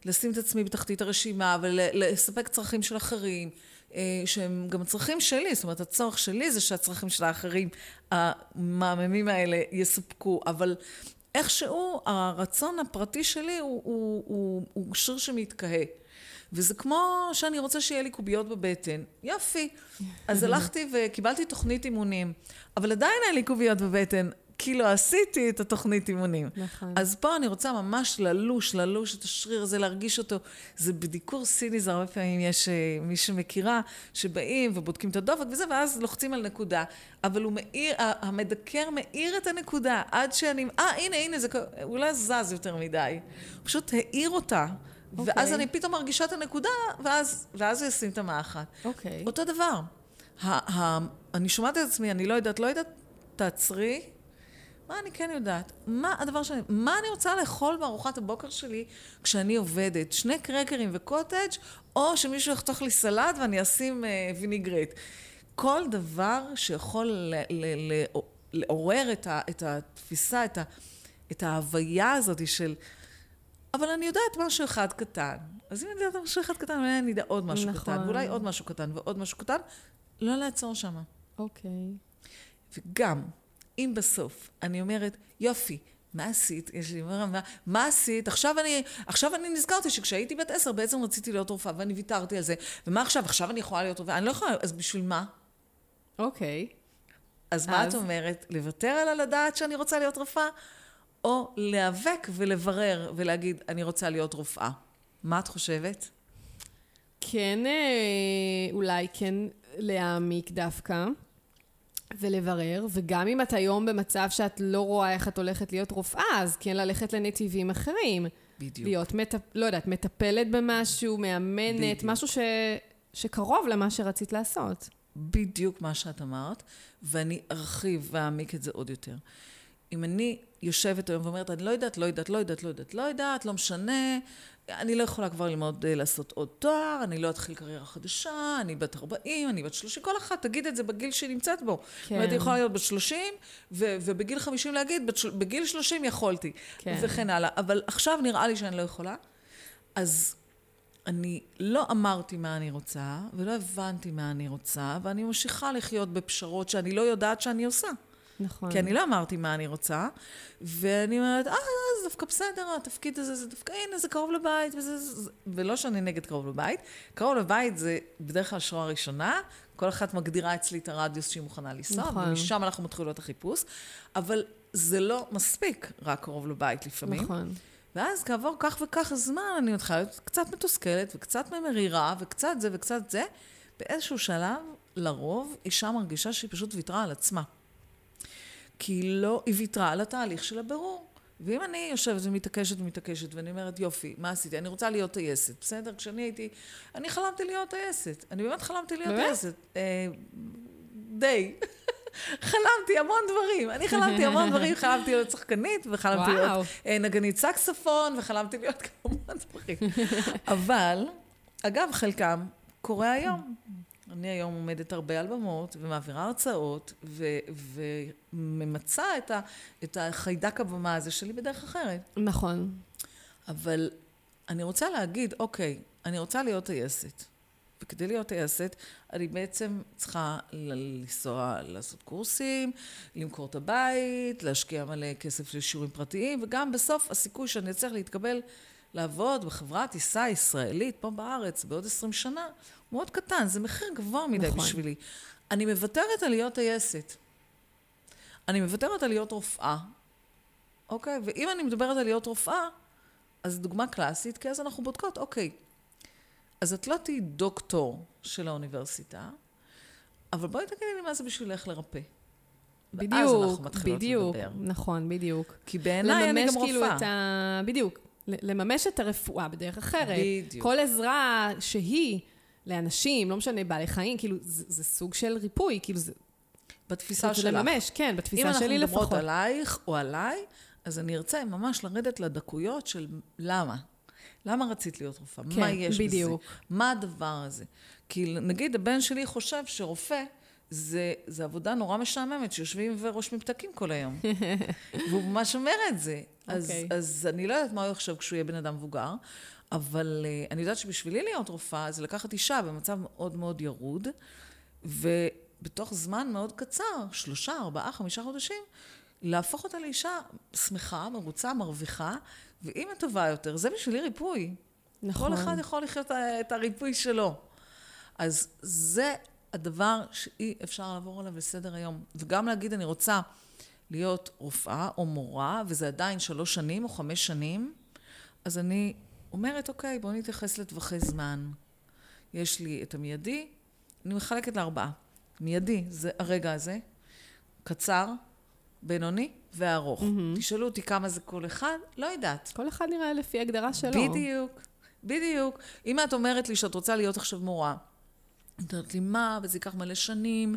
[SPEAKER 2] לשים את עצמי בתחתית הרשימה ולספק צרכים של אחרים, אה, שהם גם צרכים שלי, זאת אומרת, הצורך שלי זה שהצרכים של האחרים, המהממים האלה, יסופקו, אבל איכשהו הרצון הפרטי שלי הוא, הוא, הוא, הוא שיר שמתקהה. וזה כמו שאני רוצה שיהיה לי קוביות בבטן. יופי. אז הלכתי וקיבלתי תוכנית אימונים, אבל עדיין אין לי קוביות בבטן. כי לא עשיתי את התוכנית אימונים.
[SPEAKER 1] נכון.
[SPEAKER 2] אז פה אני רוצה ממש ללוש, ללוש את השריר הזה, להרגיש אותו. זה בדיקור סיני, זה הרבה פעמים יש אה, מי שמכירה, שבאים ובודקים את הדופק וזה, ואז לוחצים על נקודה. אבל הוא מאיר, המדקר מאיר את הנקודה, עד שאני, אה, הנה, הנה, זה הוא לא זז יותר מדי. הוא פשוט האיר אותה. Okay. ואז
[SPEAKER 1] אוקיי.
[SPEAKER 2] אני פתאום מרגישה את הנקודה, ואז, ואז הוא ישים את המאחת.
[SPEAKER 1] אוקיי.
[SPEAKER 2] אותו דבר. ה, ה, אני שומעת את עצמי, אני לא יודעת, לא יודעת, תעצרי. מה אני כן יודעת? מה הדבר שאני... מה אני רוצה לאכול בארוחת הבוקר שלי כשאני עובדת? שני קרקרים וקוטג', או שמישהו יחתוך לי סלט ואני אשים אה, ויניגרט. כל דבר שיכול ל- ל- ל- לעורר את, ה, את התפיסה, את, ה, את ההוויה הזאת של... אבל אני יודעת משהו אחד קטן. אז אם אני יודעת משהו אחד קטן, אולי אני אדע עוד משהו
[SPEAKER 1] נכון.
[SPEAKER 2] קטן, ואולי עוד משהו קטן ועוד משהו קטן, לא לעצור שם.
[SPEAKER 1] אוקיי.
[SPEAKER 2] וגם, אם בסוף אני אומרת, יופי, מה עשית? יש לי אומר, מה, מה עשית? עכשיו אני, עכשיו אני נזכרתי שכשהייתי בת עשר בעצם רציתי להיות רופאה ואני ויתרתי על זה. ומה עכשיו? עכשיו אני יכולה להיות רופאה? אני לא יכולה, אז בשביל מה?
[SPEAKER 1] אוקיי.
[SPEAKER 2] אז מה
[SPEAKER 1] אז?
[SPEAKER 2] את אומרת? לוותר על לדעת שאני רוצה להיות רופאה? או להיאבק ולברר ולהגיד, אני רוצה להיות רופאה. מה את חושבת?
[SPEAKER 1] כן, אה, אולי כן להעמיק דווקא. ולברר, וגם אם את היום במצב שאת לא רואה איך את הולכת להיות רופאה, אז כן ללכת לנתיבים אחרים.
[SPEAKER 2] בדיוק.
[SPEAKER 1] להיות, מטפ... לא יודעת, מטפלת במשהו, מאמנת,
[SPEAKER 2] בדיוק.
[SPEAKER 1] משהו ש... שקרוב למה שרצית לעשות.
[SPEAKER 2] בדיוק מה שאת אמרת, ואני ארחיב ואעמיק את זה עוד יותר. אם אני יושבת היום ואומרת, אני לא יודעת, לא יודעת, לא יודעת, לא יודעת, לא יודעת, לא משנה, אני לא יכולה כבר ללמוד אה, לעשות עוד תואר, אני לא אתחיל קריירה חדשה, אני בת 40, אני בת 30, כל אחת תגיד את זה בגיל שהיא נמצאת בו.
[SPEAKER 1] כן.
[SPEAKER 2] אומרת, היא יכולה להיות בת 30, ו- ובגיל 50 להגיד, בגיל 30 יכולתי,
[SPEAKER 1] כן.
[SPEAKER 2] וכן הלאה. אבל עכשיו נראה לי שאני לא יכולה, אז אני לא אמרתי מה אני רוצה, ולא הבנתי מה אני רוצה, ואני ממשיכה לחיות בפשרות שאני לא יודעת שאני עושה.
[SPEAKER 1] נכון.
[SPEAKER 2] כי אני לא אמרתי מה אני רוצה, ואני אומרת, אה, זה דווקא בסדר, התפקיד הזה, זה דווקא, הנה, זה קרוב לבית, וזה, זה, ולא שאני נגד קרוב לבית. קרוב לבית זה בדרך כלל שורה ראשונה, כל אחת מגדירה אצלי את הרדיוס שהיא מוכנה לנסוע,
[SPEAKER 1] נכון.
[SPEAKER 2] ומשם אנחנו מתחילות את החיפוש, אבל זה לא מספיק רק קרוב לבית לפעמים.
[SPEAKER 1] נכון.
[SPEAKER 2] ואז כעבור כך וכך זמן, אני מתחילה להיות קצת מתוסכלת, וקצת מרירה, וקצת זה וקצת זה. באיזשהו שלב, לרוב, אישה מרגישה שהיא פשוט ויתרה על עצמה. כי היא לא, היא ויתרה על התהליך של הבירור. ואם אני יושבת ומתעקשת ומתעקשת, ואני אומרת, יופי, מה עשיתי? אני רוצה להיות טייסת, בסדר? כשאני הייתי... אני חלמתי להיות טייסת. אני באמת חלמתי להיות? טייסת. אה, די. חלמתי המון דברים. אני חלמתי המון דברים, חלמתי להיות שחקנית, וחלמתי. להיות אה, נגנית סקסופון, וחלמתי להיות המון דברים. אבל, אגב, חלקם קורה היום. אני היום עומדת הרבה על במות, ומעבירה הרצאות, ו- וממצה את, ה- את החיידק הבמה הזה שלי בדרך אחרת.
[SPEAKER 1] נכון.
[SPEAKER 2] אבל אני רוצה להגיד, אוקיי, אני רוצה להיות טייסת. וכדי להיות טייסת, אני בעצם צריכה לנסוע, לעשות קורסים, למכור את הבית, להשקיע מלא כסף לשיעורים פרטיים, וגם בסוף הסיכוי שאני אצליח להתקבל לעבוד בחברת טיסה ישראלית פה בארץ בעוד 20 שנה, מאוד קטן, זה מחיר גבוה מדי
[SPEAKER 1] נכון.
[SPEAKER 2] בשבילי. אני מוותרת על להיות טייסת. אני מוותרת על להיות רופאה, אוקיי? ואם אני מדברת על להיות רופאה, אז דוגמה קלאסית, כי אז אנחנו בודקות, אוקיי, אז את לא תהיי דוקטור של האוניברסיטה, אבל בואי תגידי לי מה זה בשבילך לרפא. ואז
[SPEAKER 1] בדיוק,
[SPEAKER 2] אנחנו מתחילות
[SPEAKER 1] בדיוק.
[SPEAKER 2] לדבר.
[SPEAKER 1] נכון, בדיוק.
[SPEAKER 2] כי בעיניי אני גם
[SPEAKER 1] כאילו
[SPEAKER 2] רופאה.
[SPEAKER 1] את ה... בדיוק. לממש את הרפואה בדרך אחרת.
[SPEAKER 2] בדיוק.
[SPEAKER 1] כל עזרה שהיא לאנשים, לא משנה, בעלי חיים, כאילו, זה, זה סוג של ריפוי, כאילו, זה...
[SPEAKER 2] בתפיסה
[SPEAKER 1] זה
[SPEAKER 2] שלך.
[SPEAKER 1] לממש, כן,
[SPEAKER 2] אם
[SPEAKER 1] בתפיסה
[SPEAKER 2] אנחנו
[SPEAKER 1] שלי
[SPEAKER 2] מדברות
[SPEAKER 1] לפחות.
[SPEAKER 2] עלייך או עליי, אז אני ארצה ממש לרדת לדקויות של למה. למה רצית להיות רופאה?
[SPEAKER 1] כן,
[SPEAKER 2] מה יש
[SPEAKER 1] בדיוק.
[SPEAKER 2] בזה? מה הדבר הזה? כי נגיד הבן שלי חושב שרופא זה, זה עבודה נורא משעממת, שיושבים ורושמים פתקים כל היום. והוא ממש אומר את זה. אז,
[SPEAKER 1] אוקיי.
[SPEAKER 2] אז אני לא יודעת מה הוא יחשוב כשהוא יהיה בן אדם מבוגר, אבל uh, אני יודעת שבשבילי להיות רופאה זה לקחת אישה במצב מאוד מאוד ירוד, ובתוך זמן מאוד קצר, שלושה, ארבעה, חמישה חודשים, להפוך אותה לאישה שמחה, מרוצה, מרוויחה, ואם היא טובה יותר, זה בשבילי ריפוי.
[SPEAKER 1] נכון.
[SPEAKER 2] כל אחד יכול לחיות את הריפוי שלו. אז זה הדבר שאי אפשר לעבור עליו לסדר היום. וגם להגיד, אני רוצה להיות רופאה או מורה, וזה עדיין שלוש שנים או חמש שנים, אז אני אומרת, אוקיי, בואו נתייחס לטווחי זמן. יש לי את המיידי, אני מחלקת לארבעה. מיידי זה הרגע הזה, קצר, בינוני וארוך. Mm-hmm. תשאלו אותי כמה זה כל אחד, לא יודעת.
[SPEAKER 1] כל אחד נראה לפי הגדרה שלו.
[SPEAKER 2] בדיוק, בדיוק. אם את אומרת לי שאת רוצה להיות עכשיו מורה, את אומרת לי, מה, וזה ייקח מלא שנים,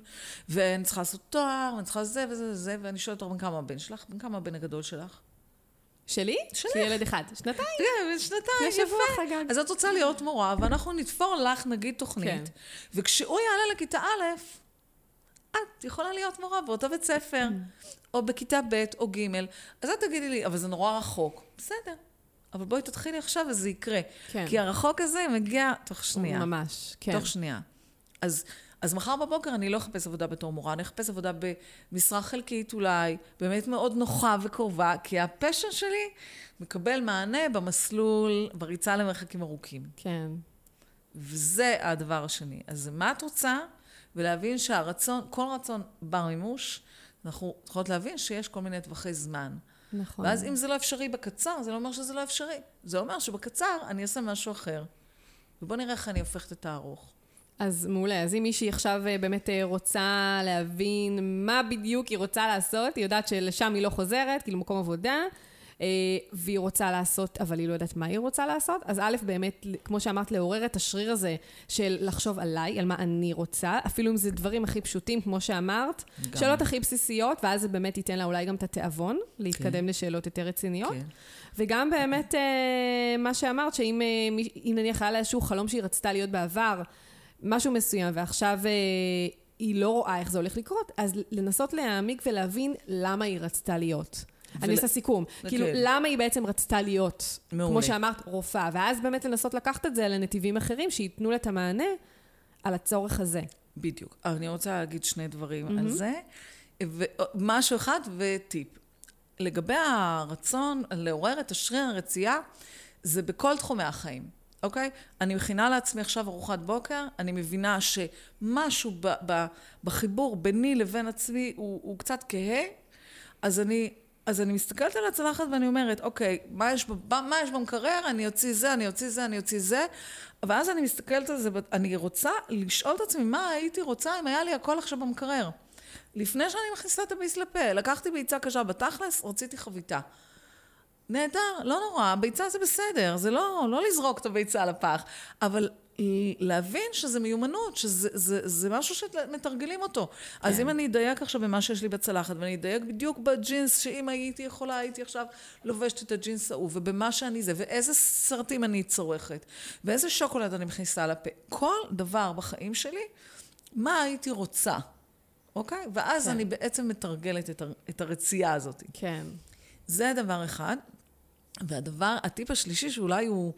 [SPEAKER 2] ואני צריכה לעשות תואר, ואני צריכה זה וזה וזה, ואני שואלת אותך, בן כמה הבן שלך? בן כמה הבן הגדול שלך?
[SPEAKER 1] שלי?
[SPEAKER 2] שלך.
[SPEAKER 1] יש לי ילד אחד. שנתיים.
[SPEAKER 2] כן, שנתיים, יפה.
[SPEAKER 1] חגג.
[SPEAKER 2] אז את רוצה להיות מורה, ואנחנו נתפור לך, נגיד, תוכנית,
[SPEAKER 1] כן.
[SPEAKER 2] וכשהוא יעלה לכיתה א', את יכולה להיות מורה באותו בית ספר, או בכיתה ב' או ג', אז את תגידי לי, אבל זה נורא רחוק. בסדר, אבל בואי תתחילי עכשיו וזה יקרה.
[SPEAKER 1] כן.
[SPEAKER 2] כי הרחוק הזה מגיע תוך שנייה.
[SPEAKER 1] ממש, כן.
[SPEAKER 2] תוך שנייה. אז, אז מחר בבוקר אני לא אחפש עבודה בתור מורה, אני אחפש עבודה במשרה חלקית אולי, באמת מאוד נוחה וקרובה, כי הפשע שלי מקבל מענה במסלול, בריצה למרחקים ארוכים.
[SPEAKER 1] כן.
[SPEAKER 2] וזה הדבר השני. אז מה את רוצה? ולהבין שהרצון, כל רצון בר מימוש, אנחנו צריכות להבין שיש כל מיני טווחי זמן.
[SPEAKER 1] נכון.
[SPEAKER 2] ואז אם זה לא אפשרי בקצר, זה לא אומר שזה לא אפשרי. זה אומר שבקצר אני אעשה משהו אחר. ובואו נראה איך אני הופכת את הארוך.
[SPEAKER 1] אז מעולה. אז אם מישהי עכשיו אה, באמת אה, רוצה להבין מה בדיוק היא רוצה לעשות, היא יודעת שלשם היא לא חוזרת, כאילו מקום עבודה, אה, והיא רוצה לעשות, אבל היא לא יודעת מה היא רוצה לעשות, אז א', באמת, כמו שאמרת, לעורר את השריר הזה של לחשוב עליי, על מה אני רוצה, אפילו אם זה דברים הכי פשוטים, כמו שאמרת,
[SPEAKER 2] גם.
[SPEAKER 1] שאלות הכי בסיסיות, ואז זה באמת ייתן לה אולי גם את התיאבון, להתקדם
[SPEAKER 2] כן.
[SPEAKER 1] לשאלות יותר רציניות.
[SPEAKER 2] כן.
[SPEAKER 1] וגם באמת מה שאמרת, שאם נניח היה לה איזשהו חלום שהיא רצתה להיות בעבר, משהו מסוים, ועכשיו אה, היא לא רואה איך זה הולך לקרות, אז לנסות להעמיק ולהבין למה היא רצתה להיות.
[SPEAKER 2] ול-
[SPEAKER 1] אני עושה סיכום. כאילו,
[SPEAKER 2] כן.
[SPEAKER 1] למה היא בעצם רצתה להיות,
[SPEAKER 2] מעולה.
[SPEAKER 1] כמו שאמרת, רופאה, ואז באמת לנסות לקחת את זה לנתיבים אחרים, שייתנו לה את המענה על הצורך הזה.
[SPEAKER 2] בדיוק. אני רוצה להגיד שני דברים mm-hmm. על זה. ומשהו אחד וטיפ. לגבי הרצון לעורר את השריר הרצייה, זה בכל תחומי החיים, אוקיי? אני מכינה לעצמי עכשיו ארוחת בוקר, אני מבינה שמשהו ב- ב- בחיבור ביני לבין עצמי הוא, הוא קצת כהה, אז אני... אז אני מסתכלת על הצלחת ואני אומרת, אוקיי, מה יש, מה יש במקרר? אני אוציא זה, אני אוציא זה, אני אוציא זה. ואז אני מסתכלת על זה, אני רוצה לשאול את עצמי, מה הייתי רוצה אם היה לי הכל עכשיו במקרר? לפני שאני מכניסה את הביס לפה, לקחתי ביצה קשה בתכלס, רציתי חביתה. נהדר, לא נורא, ביצה זה בסדר, זה לא, לא לזרוק את הביצה לפח, אבל להבין שזה מיומנות, שזה זה, זה משהו שמתרגלים אותו. כן. אז אם אני אדייק עכשיו במה שיש לי בצלחת, ואני אדייק בדיוק בג'ינס, שאם הייתי יכולה, הייתי עכשיו לובשת את הג'ינס ההוא, ובמה שאני זה, ואיזה סרטים אני צורכת, ואיזה שוקולד אני מכניסה לפה, כל דבר בחיים שלי, מה הייתי רוצה, אוקיי? ואז
[SPEAKER 1] כן.
[SPEAKER 2] אני בעצם מתרגלת את, הר, את הרצייה הזאת.
[SPEAKER 1] כן.
[SPEAKER 2] זה דבר אחד. והדבר, הטיפ השלישי שאולי הוא,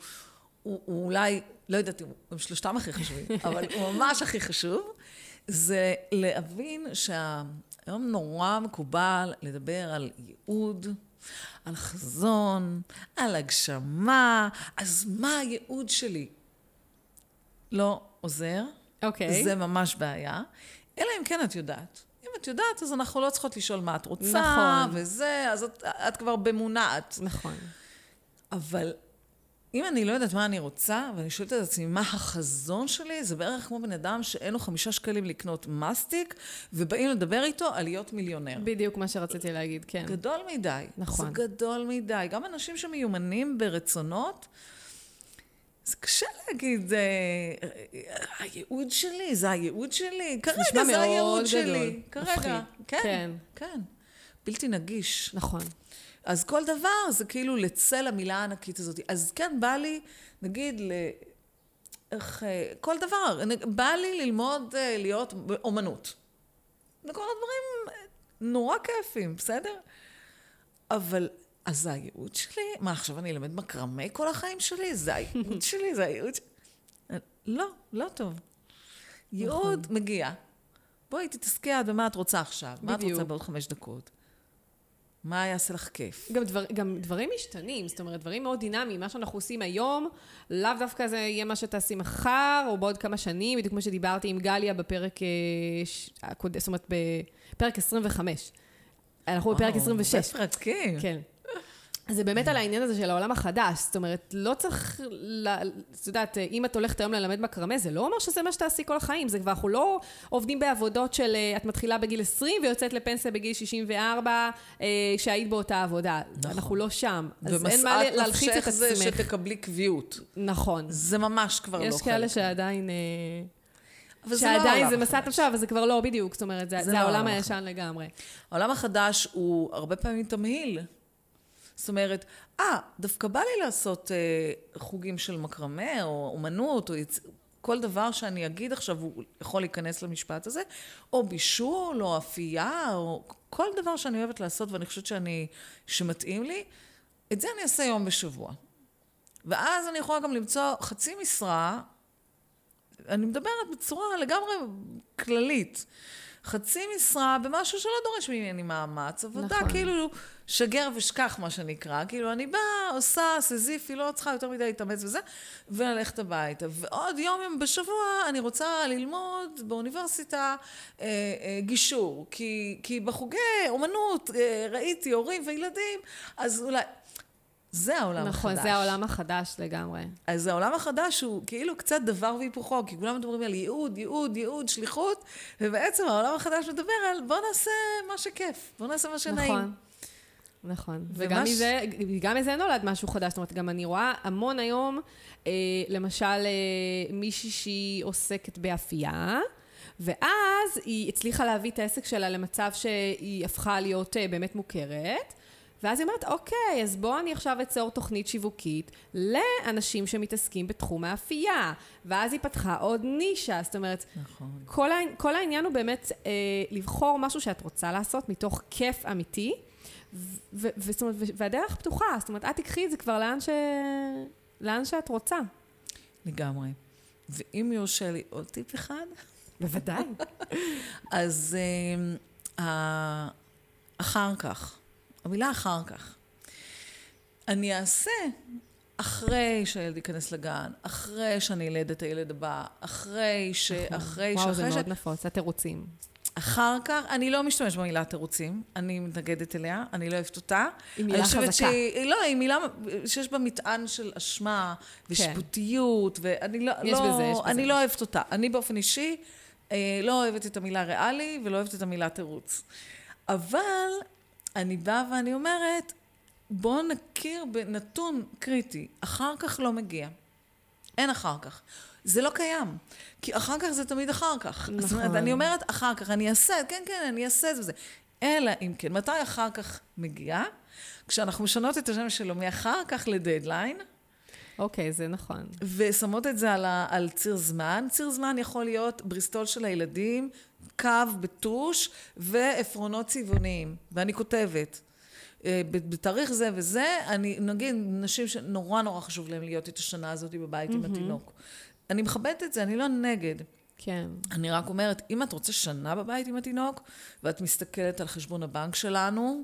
[SPEAKER 2] הוא, הוא אולי, לא יודעת אם הם שלושתם הכי חשובים, אבל הוא ממש הכי חשוב, זה להבין שהיום נורא מקובל לדבר על ייעוד, על חזון, על הגשמה, אז מה הייעוד שלי? לא עוזר,
[SPEAKER 1] אוקיי.
[SPEAKER 2] זה ממש בעיה, אלא אם כן את יודעת. אם את יודעת, אז אנחנו לא צריכות לשאול מה את רוצה,
[SPEAKER 1] נכון.
[SPEAKER 2] וזה, אז את, את כבר במונעת.
[SPEAKER 1] נכון.
[SPEAKER 2] אבל אם אני לא יודעת מה אני רוצה, ואני שואלת את עצמי מה החזון שלי, זה בערך כמו בן אדם שאין לו חמישה שקלים לקנות מסטיק, ובאים לדבר איתו על להיות מיליונר.
[SPEAKER 1] בדיוק מה שרציתי להגיד, כן.
[SPEAKER 2] גדול מדי.
[SPEAKER 1] נכון.
[SPEAKER 2] זה גדול מדי. גם אנשים שמיומנים ברצונות, זה קשה להגיד, אה, הייעוד שלי, זה הייעוד שלי. כרגע זה הייעוד
[SPEAKER 1] גדול,
[SPEAKER 2] שלי. כרגע.
[SPEAKER 1] מפחיד.
[SPEAKER 2] כן,
[SPEAKER 1] כן.
[SPEAKER 2] כן. בלתי נגיש.
[SPEAKER 1] נכון.
[SPEAKER 2] אז כל דבר זה כאילו לצל המילה הענקית הזאת. אז כן, בא לי, נגיד, ל... איך... אה, כל דבר, בא לי ללמוד אה, להיות באומנות. וכל הדברים אה, נורא כיפים, בסדר? אבל, אז זה הייעוד שלי? מה, עכשיו אני אלמד מקרמה כל החיים שלי? זה הייעוד שלי? זה הייעוד שלי? לא, לא טוב. ייעוד מגיע. בואי, תתעסקי את במה את רוצה עכשיו. מה את רוצה
[SPEAKER 1] בדיוק.
[SPEAKER 2] בעוד חמש דקות? מה יעשה לך כיף?
[SPEAKER 1] גם, דבר, גם דברים משתנים, זאת אומרת, דברים מאוד דינמיים. מה שאנחנו עושים היום, לאו דווקא זה יהיה מה שתעשי מחר, או בעוד כמה שנים, בדיוק כמו שדיברתי עם גליה בפרק, אה, ש- זאת אומרת, בפרק 25. אנחנו בפרק
[SPEAKER 2] וואו,
[SPEAKER 1] 26.
[SPEAKER 2] הרבה פרקים.
[SPEAKER 1] כן. זה באמת על העניין הזה של העולם החדש. זאת אומרת, לא צריך, את יודעת, אם את הולכת היום ללמד מקרמה, זה לא אומר שזה מה שתעשי כל החיים. זה כבר, אנחנו לא עובדים בעבודות של אה, את מתחילה בגיל 20 ויוצאת לפנסיה בגיל 64, אה, שהיית באותה עבודה.
[SPEAKER 2] נכון.
[SPEAKER 1] אנחנו לא שם. אז אין מה
[SPEAKER 2] ומשאת
[SPEAKER 1] להלחיץ את
[SPEAKER 2] נפשך זה
[SPEAKER 1] עצמך.
[SPEAKER 2] שתקבלי קביעות.
[SPEAKER 1] נכון.
[SPEAKER 2] זה ממש כבר לא
[SPEAKER 1] יש
[SPEAKER 2] חלק.
[SPEAKER 1] כאלה שעדיין... אה,
[SPEAKER 2] אבל זה לא
[SPEAKER 1] שעדיין
[SPEAKER 2] העולם
[SPEAKER 1] זה
[SPEAKER 2] החדש.
[SPEAKER 1] נפשה, אבל זה כבר לא בדיוק. זאת אומרת, זה,
[SPEAKER 2] זה
[SPEAKER 1] זה
[SPEAKER 2] לא
[SPEAKER 1] העולם הישן לגמרי.
[SPEAKER 2] העולם החדש הוא הרבה פעמים תמהיל. זאת אומרת, אה, דווקא בא לי לעשות אה, חוגים של מקרמה, או אומנות, או יצ... כל דבר שאני אגיד עכשיו, הוא יכול להיכנס למשפט הזה, או בישול, או אפייה, או כל דבר שאני אוהבת לעשות, ואני חושבת שאני, שמתאים לי, את זה אני אעשה יום בשבוע. ואז אני יכולה גם למצוא חצי משרה, אני מדברת בצורה לגמרי כללית. חצי משרה במשהו שלא דורש ממני מאמץ, עבודה
[SPEAKER 1] נכון.
[SPEAKER 2] כאילו שגר ושכח, מה שנקרא. כאילו, אני באה, עושה, סזיפי, לא צריכה יותר מדי להתאמץ וזה, וללכת הביתה. ועוד יום יום בשבוע אני רוצה ללמוד באוניברסיטה אה, אה, גישור. כי, כי בחוגי אומנות אה, ראיתי הורים וילדים, אז אולי... זה העולם
[SPEAKER 1] נכון,
[SPEAKER 2] החדש.
[SPEAKER 1] זה העולם החדש לגמרי.
[SPEAKER 2] אז העולם החדש הוא כאילו קצת דבר והיפוכו, כי כולם מדברים על ייעוד, ייעוד, ייעוד, שליחות, ובעצם העולם החדש מדבר על בוא נעשה מה שכיף, בוא נעשה מה שנעים.
[SPEAKER 1] נכון. נכון. וגם
[SPEAKER 2] ש-
[SPEAKER 1] מזה, גם מזה נולד משהו חדש. זאת אומרת, גם אני רואה המון היום, אה, למשל, אה, מישהי שהיא עוסקת באפייה, ואז היא הצליחה להביא את העסק שלה למצב שהיא הפכה להיות אה, באמת מוכרת. ואז היא אומרת, אוקיי, אז בואו אני עכשיו אצור תוכנית שיווקית לאנשים שמתעסקים בתחום האפייה. ואז היא פתחה עוד נישה, זאת אומרת,
[SPEAKER 2] נכון.
[SPEAKER 1] כל, כל העניין הוא באמת אה, לבחור משהו שאת רוצה לעשות מתוך כיף אמיתי, ו, ו, ו- והדרך פתוחה, זאת אומרת, את תקחי את זה כבר לאן, ש, לאן שאת רוצה.
[SPEAKER 2] לגמרי. ואם יורשה לי עוד טיפ אחד,
[SPEAKER 1] בוודאי.
[SPEAKER 2] אז אה, אחר כך, המילה אחר כך. אני אעשה אחרי שהילד ייכנס לגן, אחרי שאני אלד את הילד הבא, אחרי ש... אחרי
[SPEAKER 1] וואו, זה
[SPEAKER 2] ש...
[SPEAKER 1] מאוד נפוץ, התירוצים.
[SPEAKER 2] אחר כך, אני לא משתמשת במילה תירוצים, אני מתנגדת אליה, אני לא אוהבת אותה.
[SPEAKER 1] היא מילה חזקה.
[SPEAKER 2] שהיא, לא, היא מילה שיש בה מטען של אשמה ושיפוטיות, ואני לא,
[SPEAKER 1] יש
[SPEAKER 2] לא,
[SPEAKER 1] בזה, יש בזה.
[SPEAKER 2] אני לא אוהבת אותה. אני באופן אישי אה, לא אוהבת את המילה ריאלי ולא אוהבת את המילה תירוץ. אבל אני באה ואני אומרת, בואו נכיר בנתון קריטי, אחר כך לא מגיע. אין אחר כך. זה לא קיים. כי אחר כך זה תמיד אחר כך. נכון. זאת אומרת,
[SPEAKER 1] נכון.
[SPEAKER 2] אני אומרת אחר כך, אני אעשה, כן, כן, אני אעשה את זה וזה. אלא אם כן, מתי אחר כך מגיע? כשאנחנו משנות את השם שלו מאחר כך לדדליין,
[SPEAKER 1] אוקיי, זה נכון.
[SPEAKER 2] ושמות את זה על, ה, על ציר זמן. ציר זמן יכול להיות בריסטול של הילדים, קו בטוש ועפרונות צבעוניים. ואני כותבת. אה, בתאריך זה וזה, אני, נגיד, נשים שנורא נורא חשוב להם להיות את השנה הזאת בבית עם התינוק. אני מכבדת את זה, אני לא נגד.
[SPEAKER 1] כן.
[SPEAKER 2] אני רק אומרת, אם את רוצה שנה בבית עם התינוק, ואת מסתכלת על חשבון הבנק שלנו,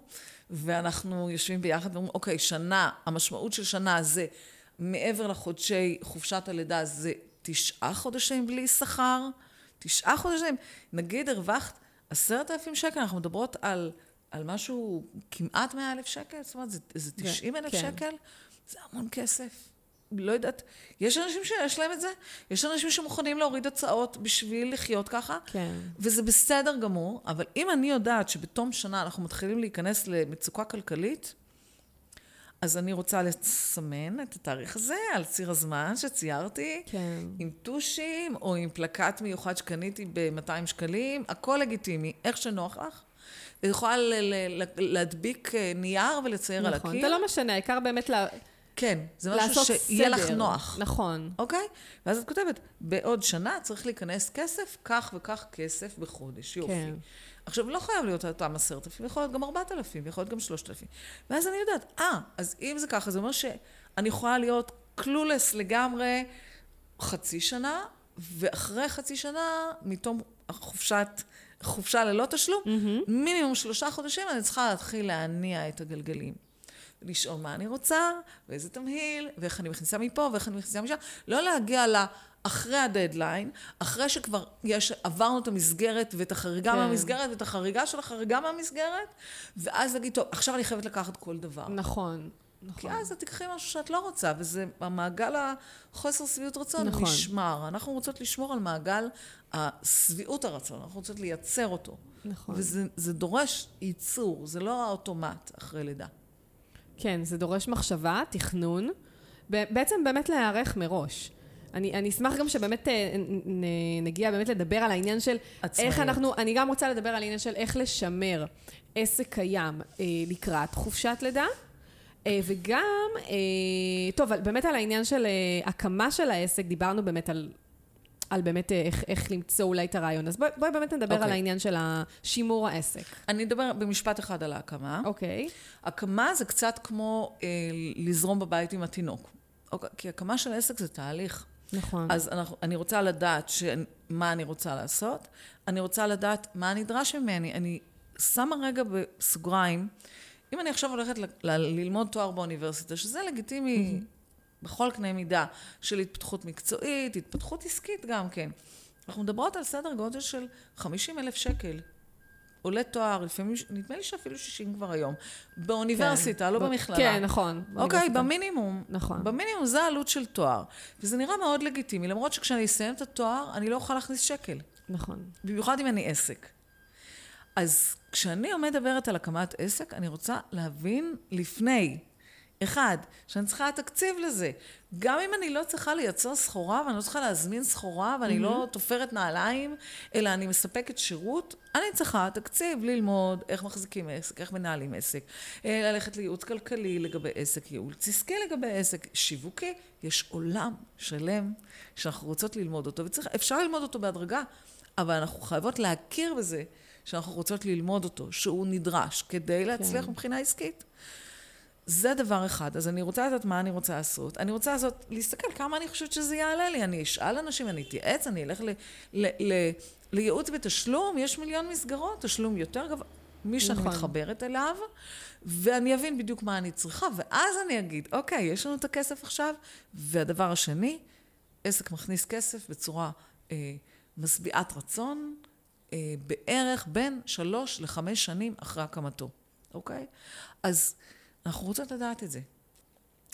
[SPEAKER 2] ואנחנו יושבים ביחד ואומרים, אוקיי, שנה, המשמעות של שנה זה מעבר לחודשי חופשת הלידה, זה תשעה חודשים בלי שכר, תשעה חודשים. נגיד הרווחת עשרת אלפים שקל, אנחנו מדברות על, על משהו כמעט מאה אלף שקל, זאת אומרת, זה, זה תשעים אלף
[SPEAKER 1] כן.
[SPEAKER 2] שקל, זה המון כסף. לא יודעת, יש אנשים שיש להם את זה, יש אנשים שמוכנים להוריד הצעות בשביל לחיות ככה,
[SPEAKER 1] כן.
[SPEAKER 2] וזה בסדר גמור, אבל אם אני יודעת שבתום שנה אנחנו מתחילים להיכנס למצוקה כלכלית, אז אני רוצה לסמן את התאריך הזה על ציר הזמן שציירתי,
[SPEAKER 1] כן.
[SPEAKER 2] עם טושים או עם פלקט מיוחד שקניתי ב-200 שקלים, הכל לגיטימי, איך שנוח לך. את יכולה להדביק אה, נייר ולצייר על
[SPEAKER 1] נכון.
[SPEAKER 2] הקיר.
[SPEAKER 1] זה לא משנה, העיקר באמת לה-
[SPEAKER 2] כן, זה משהו
[SPEAKER 1] לעשות סדר.
[SPEAKER 2] שיהיה לך נוח.
[SPEAKER 1] נכון.
[SPEAKER 2] אוקיי? ואז את כותבת, בעוד שנה צריך להיכנס כסף, כך וכך כסף בחודש. יופי.
[SPEAKER 1] כן.
[SPEAKER 2] עכשיו, לא חייב להיות אותם עשרת אלפים, יכול להיות גם ארבעת אלפים, יכול להיות גם שלושת אלפים. ואז אני יודעת, אה, אז אם זה ככה, זה אומר שאני יכולה להיות קלולס לגמרי חצי שנה, ואחרי חצי שנה, מתום חופשת חופשה ללא תשלום, mm-hmm. מינימום שלושה חודשים אני צריכה להתחיל להניע את הגלגלים. לשאול מה אני רוצה, ואיזה תמהיל, ואיך אני מכניסה מפה, ואיך אני מכניסה משם. לא להגיע ל... אחרי הדדליין, אחרי שכבר יש, עברנו את המסגרת ואת החריגה כן. מהמסגרת ואת החריגה של החריגה מהמסגרת, ואז להגיד, טוב, עכשיו אני חייבת לקחת כל דבר.
[SPEAKER 1] נכון.
[SPEAKER 2] נכון. כי אז את תקחי משהו שאת לא רוצה, וזה המעגל החוסר שביעות רצון נכון. נשמר. אנחנו רוצות לשמור על מעגל השביעות הרצון, אנחנו רוצות לייצר אותו. נכון. וזה דורש ייצור, זה לא האוטומט אחרי לידה.
[SPEAKER 1] כן, זה דורש מחשבה, תכנון, בעצם באמת להיערך מראש. אני, אני אשמח גם שבאמת אה, נגיע באמת לדבר על העניין של עצמאיות. איך אנחנו, אני גם רוצה לדבר על העניין של איך לשמר עסק קיים אה, לקראת חופשת לידה. אה, וגם, אה, טוב, באמת על העניין של אה, הקמה של העסק, דיברנו באמת על, על באמת איך, איך למצוא אולי את הרעיון. אז בואי בוא באמת נדבר okay. על אוקיי. העניין של שימור העסק.
[SPEAKER 2] אני אדבר במשפט אחד על ההקמה.
[SPEAKER 1] אוקיי. Okay.
[SPEAKER 2] הקמה זה קצת כמו אה, לזרום בבית עם התינוק. אוקיי, כי הקמה של עסק זה תהליך.
[SPEAKER 1] נכון.
[SPEAKER 2] אז אנחנו, אני רוצה לדעת ש, מה אני רוצה לעשות, אני רוצה לדעת מה נדרש ממני. אני שמה רגע בסוגריים, אם אני עכשיו הולכת ל, ל, ללמוד תואר באוניברסיטה, שזה לגיטימי mm-hmm. בכל קנה מידה של התפתחות מקצועית, התפתחות עסקית גם כן. אנחנו מדברות על סדר גודל של 50 אלף שקל. עולה תואר, לפעמים, נדמה לי שאפילו 60 כבר היום. באוניברסיטה, כן. לא ב... במכללה.
[SPEAKER 1] כן, נכון.
[SPEAKER 2] אוקיי, במינימום.
[SPEAKER 1] נכון.
[SPEAKER 2] במינימום זה העלות של תואר. וזה נראה מאוד לגיטימי, למרות שכשאני אסיים את התואר, אני לא אוכל להכניס שקל.
[SPEAKER 1] נכון.
[SPEAKER 2] במיוחד אם אני עסק. אז כשאני מדברת על הקמת עסק, אני רוצה להבין לפני. אחד, שאני צריכה תקציב לזה. גם אם אני לא צריכה לייצר סחורה, ואני לא צריכה להזמין סחורה, ואני mm-hmm. לא תופרת נעליים, אלא אני מספקת שירות, אני צריכה תקציב ללמוד איך מחזיקים עסק, איך מנהלים עסק, אה, ללכת לייעוץ כלכלי לגבי עסק, ייעוץ עסקי לגבי עסק, שיווקי. יש עולם שלם שאנחנו רוצות ללמוד אותו, ואפשר ללמוד אותו בהדרגה, אבל אנחנו חייבות להכיר בזה שאנחנו רוצות ללמוד אותו, שהוא נדרש כדי להצליח כן. מבחינה עסקית. זה דבר אחד. אז אני רוצה לדעת מה אני רוצה לעשות. אני רוצה לעשות, להסתכל כמה אני חושבת שזה יעלה לי. אני אשאל אנשים, אני אתייעץ, אני אלך ל, ל, ל, לייעוץ בתשלום, יש מיליון מסגרות, תשלום יותר גבוה. מי שאני נכון. מתחברת אליו, ואני אבין בדיוק מה אני צריכה, ואז אני אגיד, אוקיי, יש לנו את הכסף עכשיו, והדבר השני, עסק מכניס כסף בצורה אה, משביעת רצון, אה, בערך בין שלוש לחמש שנים אחרי הקמתו, אוקיי? אז אנחנו רוצות לדעת את זה.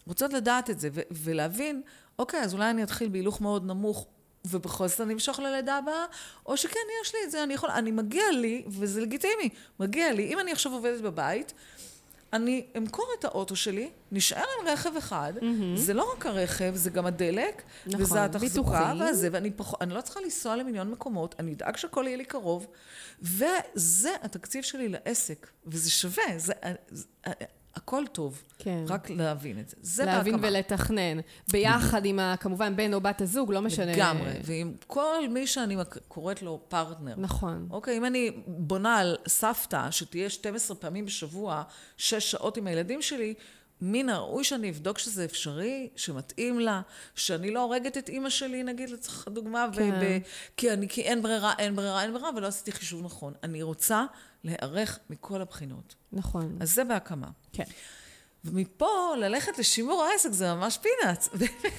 [SPEAKER 2] רוצות לדעת את זה ו- ולהבין, אוקיי, אז אולי אני אתחיל בהילוך מאוד נמוך ובכל זאת אני אמשוך ללידה הבאה, או שכן, יש לי את זה, אני יכול, אני מגיע לי, וזה לגיטימי, מגיע לי, אם אני עכשיו עובדת בבית, אני אמכור את האוטו שלי, נשאר עם רכב אחד, mm-hmm. זה לא רק הרכב, זה גם הדלק, נכון, וזה התחזוקה והזה, ואני פח... לא צריכה לנסוע למיליון מקומות, אני אדאג שהכל יהיה לי קרוב, וזה התקציב שלי לעסק, וזה שווה, זה, זה, הכל טוב. כן. רק להבין את זה. זה
[SPEAKER 1] להבין בהקמה. ולתכנן. ביחד עם, ה, כמובן, בן או בת הזוג, לא משנה.
[SPEAKER 2] לגמרי. ועם כל מי שאני קוראת לו פרטנר.
[SPEAKER 1] נכון.
[SPEAKER 2] אוקיי, אם אני בונה על סבתא, שתהיה 12 פעמים בשבוע, 6 שעות עם הילדים שלי, מן הראוי שאני אבדוק שזה אפשרי, שמתאים לה, שאני לא הורגת את אימא שלי, נגיד, לצורך הדוגמה, כן. כי, אני, כי אין ברירה, אין ברירה, אין ברירה, ולא עשיתי חישוב נכון. אני רוצה להיערך מכל הבחינות.
[SPEAKER 1] נכון.
[SPEAKER 2] אז זה בהקמה.
[SPEAKER 1] כן.
[SPEAKER 2] ומפה ללכת לשימור העסק זה ממש פינאץ,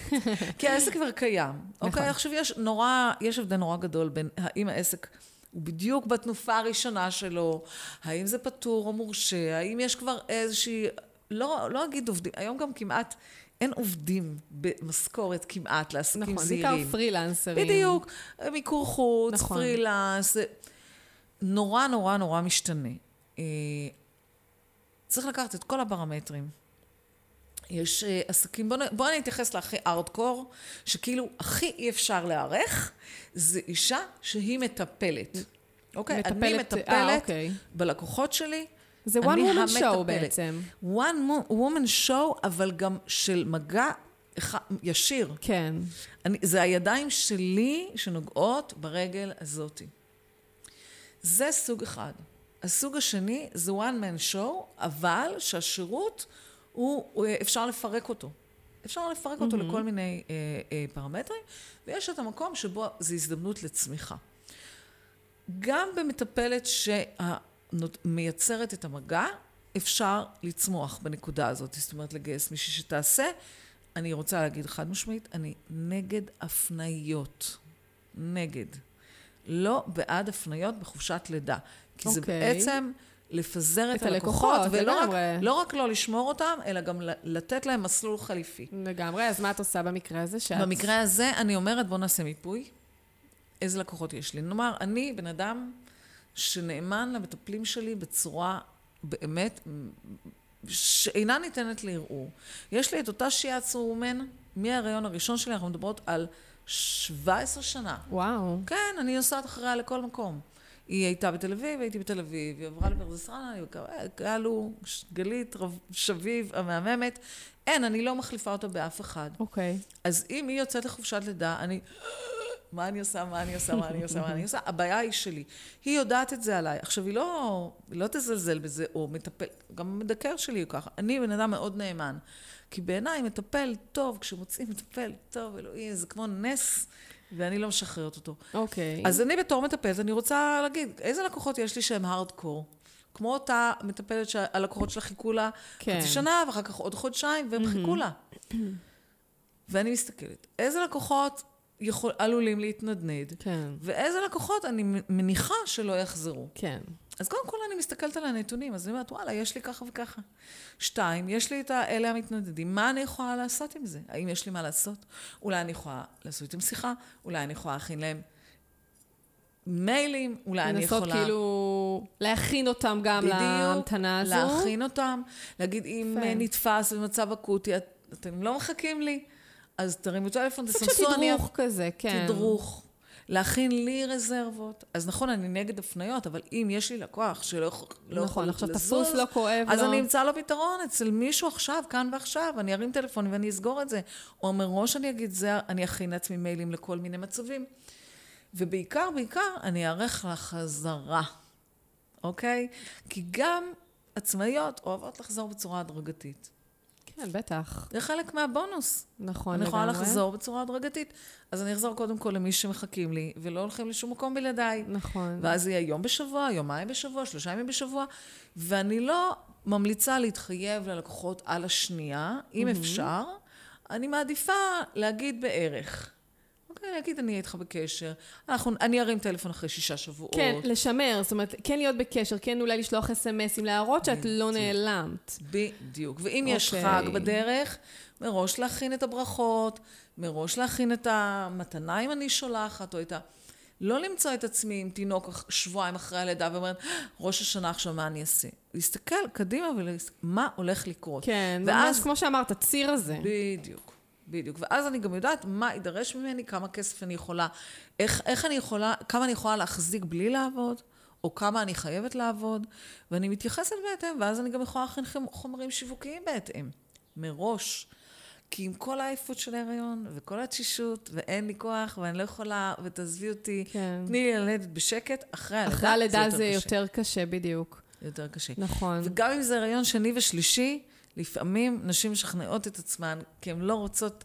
[SPEAKER 2] כי העסק כבר קיים. נכון. אוקיי, עכשיו יש נורא, יש הבדל נורא גדול בין האם העסק הוא בדיוק בתנופה הראשונה שלו, האם זה פטור או מורשה, האם יש כבר איזושהי, לא, לא אגיד עובדים, היום גם כמעט אין עובדים במשכורת כמעט לעסקים נכון, זעירים.
[SPEAKER 1] נכון, בעיקר פרילנסרים.
[SPEAKER 2] בדיוק, מיקור חוץ, נכון. פרילנס, נורא נורא נורא משתנה. אה, צריך לקחת את כל הפרמטרים. יש uh, עסקים, בואו בוא אני אתייחס להכי ארדקור, שכאילו הכי אי אפשר להיערך, זה אישה שהיא מטפלת. אוקיי? מטפלת, אני מטפלת 아, אוקיי. בלקוחות שלי.
[SPEAKER 1] זה one woman show בעצם.
[SPEAKER 2] one woman show, אבל גם של מגע ישיר.
[SPEAKER 1] כן.
[SPEAKER 2] אני, זה הידיים שלי שנוגעות ברגל הזאתי. זה סוג אחד. הסוג השני זה one man show, אבל שהשירות הוא, אפשר לפרק אותו. אפשר לפרק mm-hmm. אותו לכל מיני אה, אה, פרמטרים, ויש את המקום שבו זו הזדמנות לצמיחה. גם במטפלת שמייצרת את המגע, אפשר לצמוח בנקודה הזאת. זאת אומרת, לגייס מישהי שתעשה. אני רוצה להגיד חד משמעית, אני נגד הפניות. נגד. לא בעד הפניות בחופשת לידה. כי okay. זה
[SPEAKER 1] אוקיי.
[SPEAKER 2] בעצם לפזר את,
[SPEAKER 1] את
[SPEAKER 2] הלקוחות,
[SPEAKER 1] הלקוחות,
[SPEAKER 2] ולא רק. לא רק לא לשמור אותם, אלא גם לתת להם מסלול חליפי.
[SPEAKER 1] לגמרי, אז מה את עושה במקרה הזה? שאת...
[SPEAKER 2] במקרה הזה, אני אומרת, בוא נעשה מיפוי. איזה לקוחות יש לי? נאמר, אני בן אדם שנאמן למטפלים שלי בצורה באמת שאינה ניתנת לערעור. יש לי את אותה שיעת סורומן מההריון הראשון שלי, אנחנו מדברות על 17 שנה.
[SPEAKER 1] וואו.
[SPEAKER 2] כן, אני נוסעת אחריה לכל מקום. היא הייתה בתל אביב, הייתי בתל אביב, היא עברה לפרדס רנה, היא גלו, גלית, רב- שביב, המהממת. אין, אני לא מחליפה אותה באף אחד.
[SPEAKER 1] אוקיי.
[SPEAKER 2] אז אם היא יוצאת לחופשת לידה, אני... מה אני עושה, מה אני עושה, מה אני עושה, מה אני עושה? הבעיה היא שלי. היא יודעת את זה עליי. עכשיו, היא לא, היא לא תזלזל בזה, או מטפל, גם המדקר שלי הוא ככה. אני בן אדם מאוד נאמן. כי בעיניי מטפל טוב, כשמוצאים מטפל טוב, אלוהי, זה כמו נס, ואני לא משחררת אותו.
[SPEAKER 1] אוקיי.
[SPEAKER 2] אז אני בתור מטפלת, אני רוצה להגיד, איזה לקוחות יש לי שהם הארדקור? כמו אותה מטפלת שהלקוחות שלה חיכו לה
[SPEAKER 1] כן.
[SPEAKER 2] חצי שנה, ואחר כך עוד חודשיים, והם חיכו לה. ואני מסתכלת, איזה לקוחות יכול, עלולים להתנדנד,
[SPEAKER 1] כן.
[SPEAKER 2] ואיזה לקוחות אני מניחה שלא יחזרו.
[SPEAKER 1] כן.
[SPEAKER 2] אז קודם כל אני מסתכלת על הנתונים, אז אני אומרת, וואלה, יש לי ככה וככה. שתיים, יש לי את האלה המתנדדים, מה אני יכולה לעשות עם זה? האם יש לי מה לעשות? אולי אני יכולה לעשות איתם שיחה, אולי אני יכולה להכין להם מיילים, אולי אני יכולה...
[SPEAKER 1] לנסות כאילו להכין אותם גם
[SPEAKER 2] בדיוק,
[SPEAKER 1] להמתנה הזו.
[SPEAKER 2] להכין אותם, להגיד, אם. אה, נתפס במצב אקוטי, את- אתם לא מחכים לי, אז תרימו טלפון, תסמסו, אני...
[SPEAKER 1] תדרוך כזה, כן.
[SPEAKER 2] תדרוך. להכין לי רזרבות. אז נכון, אני נגד הפניות, אבל אם יש לי לקוח שלא יכול לא יכול
[SPEAKER 1] נכון, עכשיו
[SPEAKER 2] לזוז,
[SPEAKER 1] תפוס, לא כואב
[SPEAKER 2] אז
[SPEAKER 1] לו.
[SPEAKER 2] אני אמצא לו פתרון אצל מישהו עכשיו, כאן ועכשיו, אני ארים טלפון ואני אסגור את זה. או מראש אני אגיד, זה, אני אכין לעצמי מיילים לכל מיני מצבים. ובעיקר, בעיקר, אני אערך לחזרה, אוקיי? כי גם עצמאיות אוהבות לחזור בצורה הדרגתית.
[SPEAKER 1] כן, בטח.
[SPEAKER 2] זה חלק מהבונוס.
[SPEAKER 1] נכון,
[SPEAKER 2] אני יכולה
[SPEAKER 1] לגמרי.
[SPEAKER 2] לחזור בצורה הדרגתית. אז אני אחזור קודם כל למי שמחכים לי, ולא הולכים לשום מקום בלעדיי.
[SPEAKER 1] נכון.
[SPEAKER 2] ואז יהיה יום בשבוע, יומיים בשבוע, שלושה ימים בשבוע, ואני לא ממליצה להתחייב ללקוחות על השנייה, אם אפשר. אני מעדיפה להגיד בערך. אוקיי, להגיד, אני אהיה איתך בקשר. אנחנו, אני ארים טלפון אחרי שישה שבועות.
[SPEAKER 1] כן, לשמר, זאת אומרת, כן להיות בקשר, כן אולי לשלוח אס.אם.אסים, להראות שאת לא
[SPEAKER 2] בדיוק.
[SPEAKER 1] נעלמת.
[SPEAKER 2] בדיוק. ואם יש
[SPEAKER 1] אוקיי.
[SPEAKER 2] חג בדרך, מראש להכין את הברכות, מראש להכין את המתנה אם אני שולחת, או את ה... לא למצוא את עצמי עם תינוק שבועיים אחרי הלידה ואומרת, ראש השנה עכשיו מה אני אעשה? להסתכל קדימה ומה הולך לקרות.
[SPEAKER 1] כן,
[SPEAKER 2] ואז-
[SPEAKER 1] ממש כמו שאמרת, הציר הזה.
[SPEAKER 2] בדיוק, בדיוק. ואז אני גם יודעת מה יידרש ממני, כמה כסף אני יכולה, איך, איך אני יכולה, כמה אני יכולה להחזיק בלי לעבוד, או כמה אני חייבת לעבוד, ואני מתייחסת בהתאם, ואז אני גם יכולה להכין חומ- חומרים שיווקיים בהתאם, מראש. כי עם כל העייפות של ההיריון, וכל התשישות, ואין לי כוח, ואני לא יכולה, ותעזבי אותי,
[SPEAKER 1] כן.
[SPEAKER 2] תני לי ללדת בשקט, אחרי הלידה,
[SPEAKER 1] אחרי הלידה זה
[SPEAKER 2] קשה.
[SPEAKER 1] יותר קשה, בדיוק.
[SPEAKER 2] יותר קשה.
[SPEAKER 1] נכון.
[SPEAKER 2] וגם אם זה הריון שני ושלישי, לפעמים נשים משכנעות את עצמן, כי הן לא רוצות,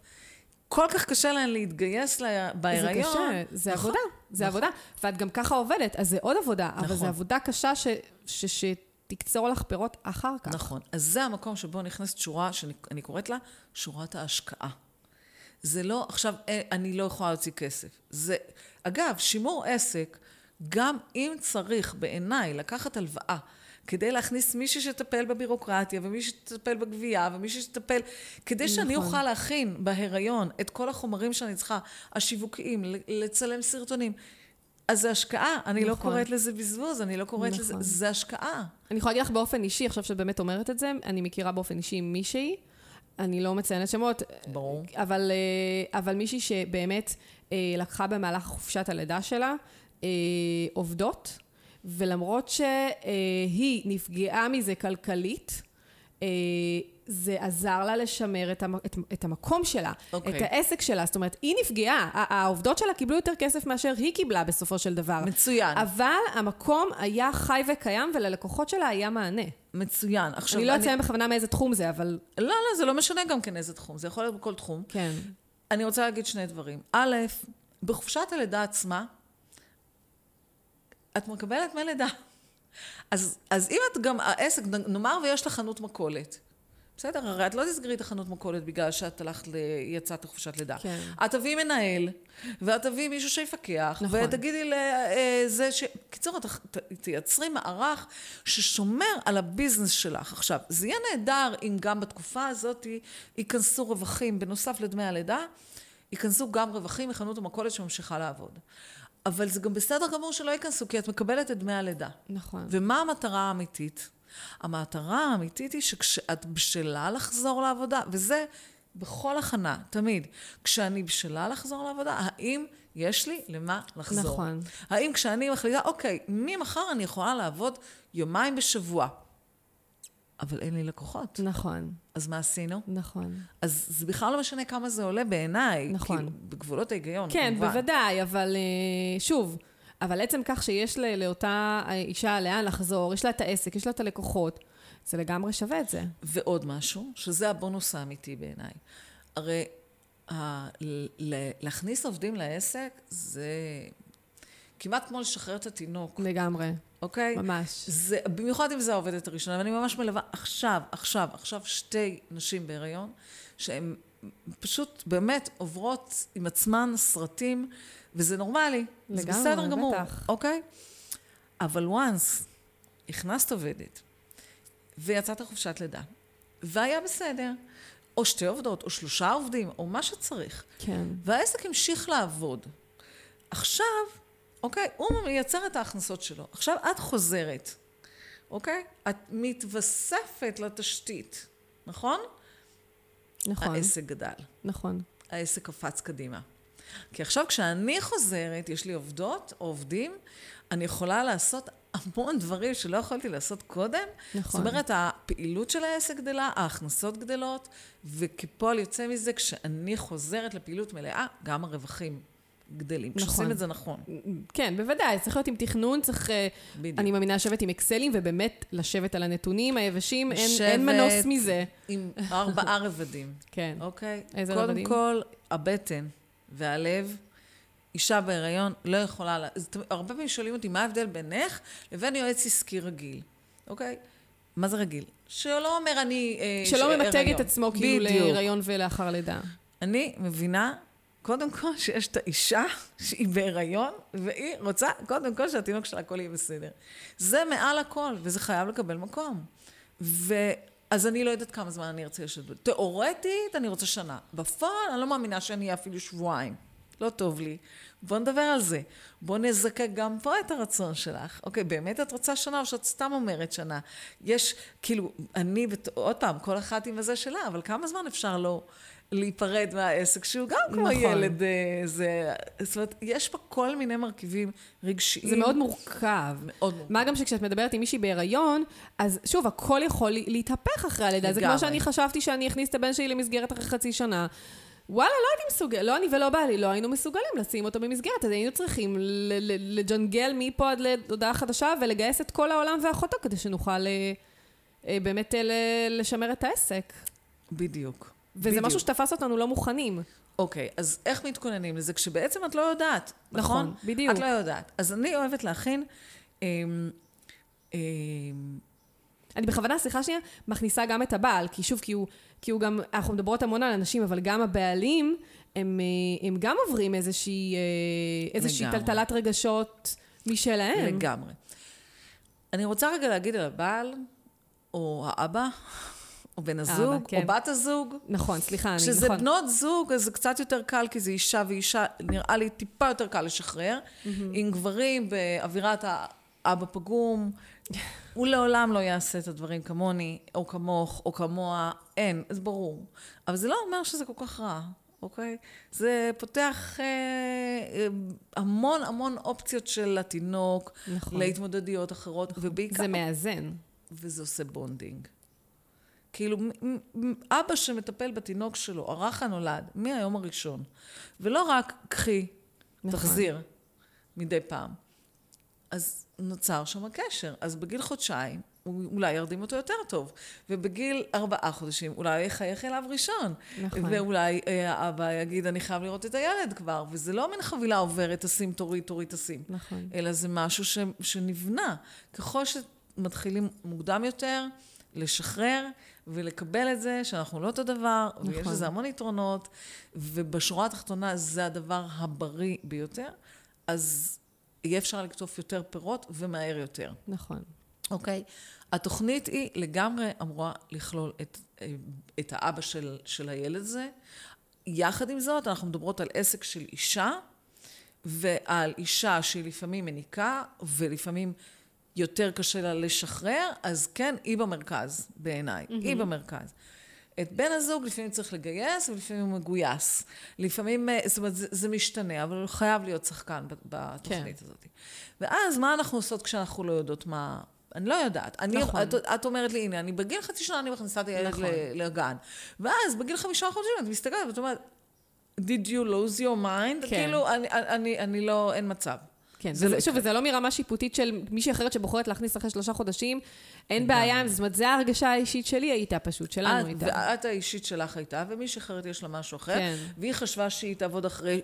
[SPEAKER 2] כל כך קשה להן להתגייס לה, בהיריון.
[SPEAKER 1] זה קשה, זה
[SPEAKER 2] נכון,
[SPEAKER 1] עבודה, זה
[SPEAKER 2] נכון.
[SPEAKER 1] עבודה. ואת גם ככה עובדת, אז זה עוד עבודה, אבל
[SPEAKER 2] נכון.
[SPEAKER 1] זו עבודה קשה ש- ש- שתקצור לך פירות אחר כך.
[SPEAKER 2] נכון. אז זה המקום שבו נכנסת שורה, שאני קוראת לה שורת ההשקעה. זה לא, עכשיו, אה, אני לא יכולה להוציא כסף. זה, אגב, שימור עסק, גם אם צריך בעיניי לקחת הלוואה כדי להכניס מישהי שתטפל בבירוקרטיה, ומישהי שתטפל בגבייה, ומישהי שתטפל, כדי שאני
[SPEAKER 1] נכון.
[SPEAKER 2] אוכל להכין בהיריון את כל החומרים שאני צריכה, השיווקיים, לצלם סרטונים. אז זה השקעה, אני לא
[SPEAKER 1] נכון.
[SPEAKER 2] קוראת לזה בזבוז, אני לא קוראת לזה,
[SPEAKER 1] נכון.
[SPEAKER 2] זה השקעה.
[SPEAKER 1] אני יכולה להגיד לך באופן אישי, עכשיו שאת באמת אומרת את זה, אני מכירה באופן אישי מישהי, אני לא מציינת שמות,
[SPEAKER 2] ברור.
[SPEAKER 1] אבל, אה, אבל מישהי שבאמת אה, לקחה במהלך חופשת הלידה שלה אה, עובדות, ולמרות שהיא נפגעה מזה כלכלית, אה, זה עזר לה לשמר את, המ, את, את המקום שלה,
[SPEAKER 2] אוקיי.
[SPEAKER 1] את העסק שלה. זאת אומרת, היא נפגעה, העובדות שלה קיבלו יותר כסף מאשר היא קיבלה בסופו של דבר.
[SPEAKER 2] מצוין.
[SPEAKER 1] אבל המקום היה חי וקיים, וללקוחות שלה היה מענה.
[SPEAKER 2] מצוין. עכשיו,
[SPEAKER 1] אני לא אציין בכוונה מאיזה תחום זה, אבל
[SPEAKER 2] לא, לא, זה לא משנה גם כן איזה תחום, זה יכול להיות בכל תחום.
[SPEAKER 1] כן.
[SPEAKER 2] אני רוצה להגיד שני דברים. א', בחופשת הלידה עצמה, את מקבלת דמי לידה. אז, אז אם את גם, העסק, נאמר ויש לך חנות מכולת, בסדר, הרי את לא תסגרי את החנות מכולת בגלל שאת הלכת, ל... יצאת לחופשת לידה.
[SPEAKER 1] כן.
[SPEAKER 2] את תביאי מנהל, ואת תביאי מישהו שיפקח,
[SPEAKER 1] נכון.
[SPEAKER 2] ותגידי לזה ש... קיצור, את ת- תייצרי מערך ששומר על הביזנס שלך. עכשיו, זה יהיה נהדר אם גם בתקופה הזאת ייכנסו רווחים, בנוסף לדמי הלידה, ייכנסו גם רווחים מחנות המכולת שממשיכה לעבוד. אבל זה גם בסדר גמור שלא ייכנסו, כי את מקבלת את דמי הלידה.
[SPEAKER 1] נכון.
[SPEAKER 2] ומה המטרה האמיתית? המטרה האמיתית היא שכשאת בשלה לחזור לעבודה, וזה בכל הכנה, תמיד, כשאני בשלה לחזור לעבודה, האם יש לי למה לחזור?
[SPEAKER 1] נכון.
[SPEAKER 2] האם כשאני מחליטה, אוקיי, ממחר אני יכולה לעבוד יומיים בשבוע, אבל אין לי לקוחות,
[SPEAKER 1] נכון,
[SPEAKER 2] אז מה עשינו?
[SPEAKER 1] נכון.
[SPEAKER 2] אז זה בכלל לא משנה כמה זה עולה בעיניי.
[SPEAKER 1] נכון.
[SPEAKER 2] כאילו, בגבולות ההיגיון,
[SPEAKER 1] כן,
[SPEAKER 2] כמובן.
[SPEAKER 1] בוודאי, אבל אה, שוב, אבל עצם כך שיש ל- לאותה אישה לאן לחזור, יש לה את העסק, יש לה את הלקוחות, זה לגמרי שווה את זה.
[SPEAKER 2] ועוד משהו, שזה הבונוס האמיתי בעיניי. הרי ה- ל- להכניס עובדים לעסק זה כמעט כמו לשחרר את התינוק,
[SPEAKER 1] לגמרי,
[SPEAKER 2] אוקיי?
[SPEAKER 1] ממש.
[SPEAKER 2] זה, במיוחד אם זו העובדת הראשונה, ואני ממש מלווה עכשיו, עכשיו, עכשיו שתי נשים בהיריון, שהן פשוט באמת עוברות עם עצמן סרטים, וזה נורמלי. זה
[SPEAKER 1] לגמרי,
[SPEAKER 2] בסדר גמור,
[SPEAKER 1] בטח.
[SPEAKER 2] אוקיי? אבל once הכנסת עובדת, ויצאת חופשת לידה, והיה בסדר, או שתי עובדות, או שלושה עובדים, או מה שצריך,
[SPEAKER 1] כן.
[SPEAKER 2] והעסק המשיך לעבוד. עכשיו, אוקיי, הוא מייצר את ההכנסות שלו. עכשיו את חוזרת, אוקיי? את מתווספת לתשתית, נכון?
[SPEAKER 1] נכון,
[SPEAKER 2] העסק גדל,
[SPEAKER 1] נכון.
[SPEAKER 2] העסק קפץ קדימה. כי עכשיו כשאני חוזרת, יש לי עובדות או עובדים, אני יכולה לעשות המון דברים שלא יכולתי לעשות קודם.
[SPEAKER 1] נכון.
[SPEAKER 2] זאת אומרת, הפעילות של העסק גדלה, ההכנסות גדלות, וכפועל יוצא מזה, כשאני חוזרת לפעילות מלאה, גם הרווחים גדלים.
[SPEAKER 1] נכון.
[SPEAKER 2] כשעושים את זה נכון.
[SPEAKER 1] כן, בוודאי, צריך להיות עם תכנון, צריך, אה,
[SPEAKER 2] בדיוק.
[SPEAKER 1] אני מאמינה, לשבת עם אקסלים, ובאמת לשבת על הנתונים היבשים, אין, אין מנוס מזה.
[SPEAKER 2] עם ארבעה רבדים,
[SPEAKER 1] כן.
[SPEAKER 2] אוקיי?
[SPEAKER 1] איזה
[SPEAKER 2] קודם
[SPEAKER 1] רבדים?
[SPEAKER 2] כל, הבטן והלב. אישה בהיריון לא יכולה... לה... אז הרבה פעמים שואלים אותי, מה ההבדל בינך לבין יועץ עסקי רגיל, אוקיי? מה זה רגיל? שלא אומר אני... אה,
[SPEAKER 1] שלא ממתג. את עצמו כאילו. להיריון ולאחר לידה.
[SPEAKER 2] אני מבינה, קודם כל, שיש את האישה שהיא בהיריון, והיא רוצה, קודם כל, שהתינוק שלה הכל יהיה בסדר. זה מעל הכל, וזה חייב לקבל מקום. ואז אני לא יודעת כמה זמן אני ארצה לשבת. תיאורטית, אני רוצה שנה. בפועל, אני לא מאמינה שאני אהיה אפילו שבועיים. לא טוב לי. בוא נדבר על זה. בוא נזקק גם פה את הרצון שלך. אוקיי, באמת את רוצה שנה או שאת סתם אומרת שנה? יש, כאילו, אני, עוד פעם, כל אחת עם הזה שלה, אבל כמה זמן אפשר לא להיפרד מהעסק שהוא גם כמו
[SPEAKER 1] נכון.
[SPEAKER 2] ילד, אה, זה... זאת אומרת, יש פה כל מיני מרכיבים רגשיים.
[SPEAKER 1] זה מאוד מורכב.
[SPEAKER 2] מאוד מורכב.
[SPEAKER 1] מה גם שכשאת מדברת עם מישהי בהיריון, אז שוב, הכל יכול לה- להתהפך אחרי הלידה. זה כמו. שאני חשבתי שאני אכניס את הבן שלי למסגרת אחרי חצי שנה. וואלה, לא הייתי מסוגל, לא אני ולא בעלי, לא היינו מסוגלים לשים אותו במסגרת, אז היינו צריכים לג'נגל מפה עד להודעה חדשה ולגייס את כל העולם ואחותו כדי שנוכל אה, אה, באמת אה, לשמר את העסק.
[SPEAKER 2] בדיוק.
[SPEAKER 1] וזה
[SPEAKER 2] בדיוק.
[SPEAKER 1] משהו שתפס אותנו לא מוכנים.
[SPEAKER 2] אוקיי, אז איך מתכוננים לזה? כשבעצם את לא יודעת, נכון?
[SPEAKER 1] נכון, בדיוק.
[SPEAKER 2] את לא יודעת. אז אני אוהבת להכין... אמ, אמ,
[SPEAKER 1] אני בכוונה, סליחה שנייה, מכניסה גם את הבעל, כי שוב, כי הוא, כי הוא גם, אנחנו מדברות המון על אנשים, אבל גם הבעלים, הם, אה, הם גם עוברים איזושהי, אה, איזושהי. טלטלת רגשות משלהם.
[SPEAKER 2] לגמרי. אני רוצה רגע להגיד על הבעל, או האבא, או בן הזוג,
[SPEAKER 1] כן.
[SPEAKER 2] או בת הזוג.
[SPEAKER 1] נכון, סליחה, אני,
[SPEAKER 2] כשזה
[SPEAKER 1] נכון.
[SPEAKER 2] בנות זוג, אז זה קצת יותר קל, כי זה אישה ואישה, נראה לי טיפה יותר קל לשחרר. עם גברים, באווירת האבא פגום, הוא לעולם לא יעשה את הדברים כמוני, או כמוך, או כמוה, אין, זה ברור. אבל זה לא אומר שזה כל כך רע, אוקיי? זה פותח אה, אה, המון המון אופציות של התינוק,
[SPEAKER 1] נכון.
[SPEAKER 2] להתמודדויות אחרות, ובעיקר...
[SPEAKER 1] זה מאזן.
[SPEAKER 2] וזה עושה bonding. כאילו, אבא שמטפל בתינוק שלו, הרך הנולד, מהיום הראשון, ולא רק קחי,
[SPEAKER 1] נכון.
[SPEAKER 2] תחזיר, מדי פעם. אז נוצר שם הקשר. אז בגיל חודשיים, אולי ירדים אותו יותר טוב. ובגיל ארבעה חודשים אולי יחייך אליו ראשון.
[SPEAKER 1] נכון.
[SPEAKER 2] ואולי אה, האבא יגיד, אני חייב לראות את הילד כבר. וזה לא מין חבילה עוברת, תשים, תוריד, תוריד, תשים.
[SPEAKER 1] נכון.
[SPEAKER 2] אלא זה משהו ש, שנבנה. ככל שמתחילים מוקדם יותר, לשחרר ולקבל את זה, שאנחנו לא אותו דבר, נכון. ויש לזה המון יתרונות, ובשורה התחתונה זה הדבר הבריא ביותר, אז יהיה אפשר לקטוף יותר פירות ומהר יותר.
[SPEAKER 1] נכון.
[SPEAKER 2] אוקיי? התוכנית היא לגמרי אמורה לכלול את, את האבא של, של הילד הזה. יחד עם זאת, אנחנו מדברות על עסק של אישה, ועל אישה שהיא לפעמים מניקה, ולפעמים יותר קשה לה לשחרר, אז כן, היא במרכז, בעיניי. Mm-hmm. היא במרכז. את בן הזוג לפעמים צריך לגייס, ולפעמים הוא מגויס. לפעמים, אה, זאת אומרת, זה, זה משתנה, אבל הוא חייב להיות שחקן בתוכנית כן. הזאת. ואז, מה אנחנו עושות כשאנחנו לא יודעות מה... אני לא יודעת. אני, נכון. את, את אומרת לי, הנה, אני בגיל חצי שנה אני מכניסה את הילד נכון. לגן. ואז בגיל חמישה חודשים את מסתכלת ואת אומרת, did you lose your mind? כן. כאילו, אני, אני, אני לא, אין מצב.
[SPEAKER 1] כן, זה לא, שוב, וזה לא מרמה שיפוטית של מישהי אחרת שבוחרת להכניס אחרי שלושה חודשים, אין בעיה עם זה, זאת אומרת, זו ההרגשה האישית שלי הייתה פשוט, שלנו הייתה.
[SPEAKER 2] ואת האישית שלך הייתה, ומישהי אחרת יש לה משהו אחר, כן. והיא חשבה שהיא תעבוד אחרי,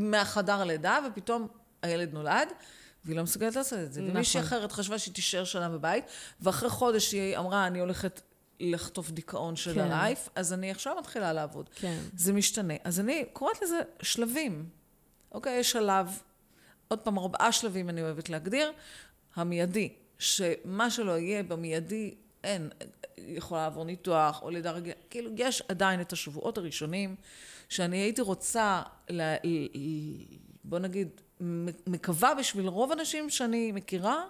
[SPEAKER 2] מהחדר הלידה, ופתאום הילד נולד. והיא לא מסוגלת לעשות את זה. נכון. ומישהי אחרת חשבה שהיא תישאר שנה בבית, ואחרי חודש היא אמרה, אני הולכת לחטוף דיכאון של כן. הלייף, אז אני עכשיו מתחילה לעבוד.
[SPEAKER 1] כן.
[SPEAKER 2] זה משתנה. אז אני קוראת לזה שלבים. אוקיי, יש שלב, עוד פעם, ארבעה שלבים אני אוהבת להגדיר. המיידי, שמה שלא יהיה במיידי, אין, יכולה לעבור ניתוח או לידה רגילה, כאילו, יש עדיין את השבועות הראשונים, שאני הייתי רוצה, ל, בוא נגיד, מקווה בשביל רוב הנשים שאני מכירה,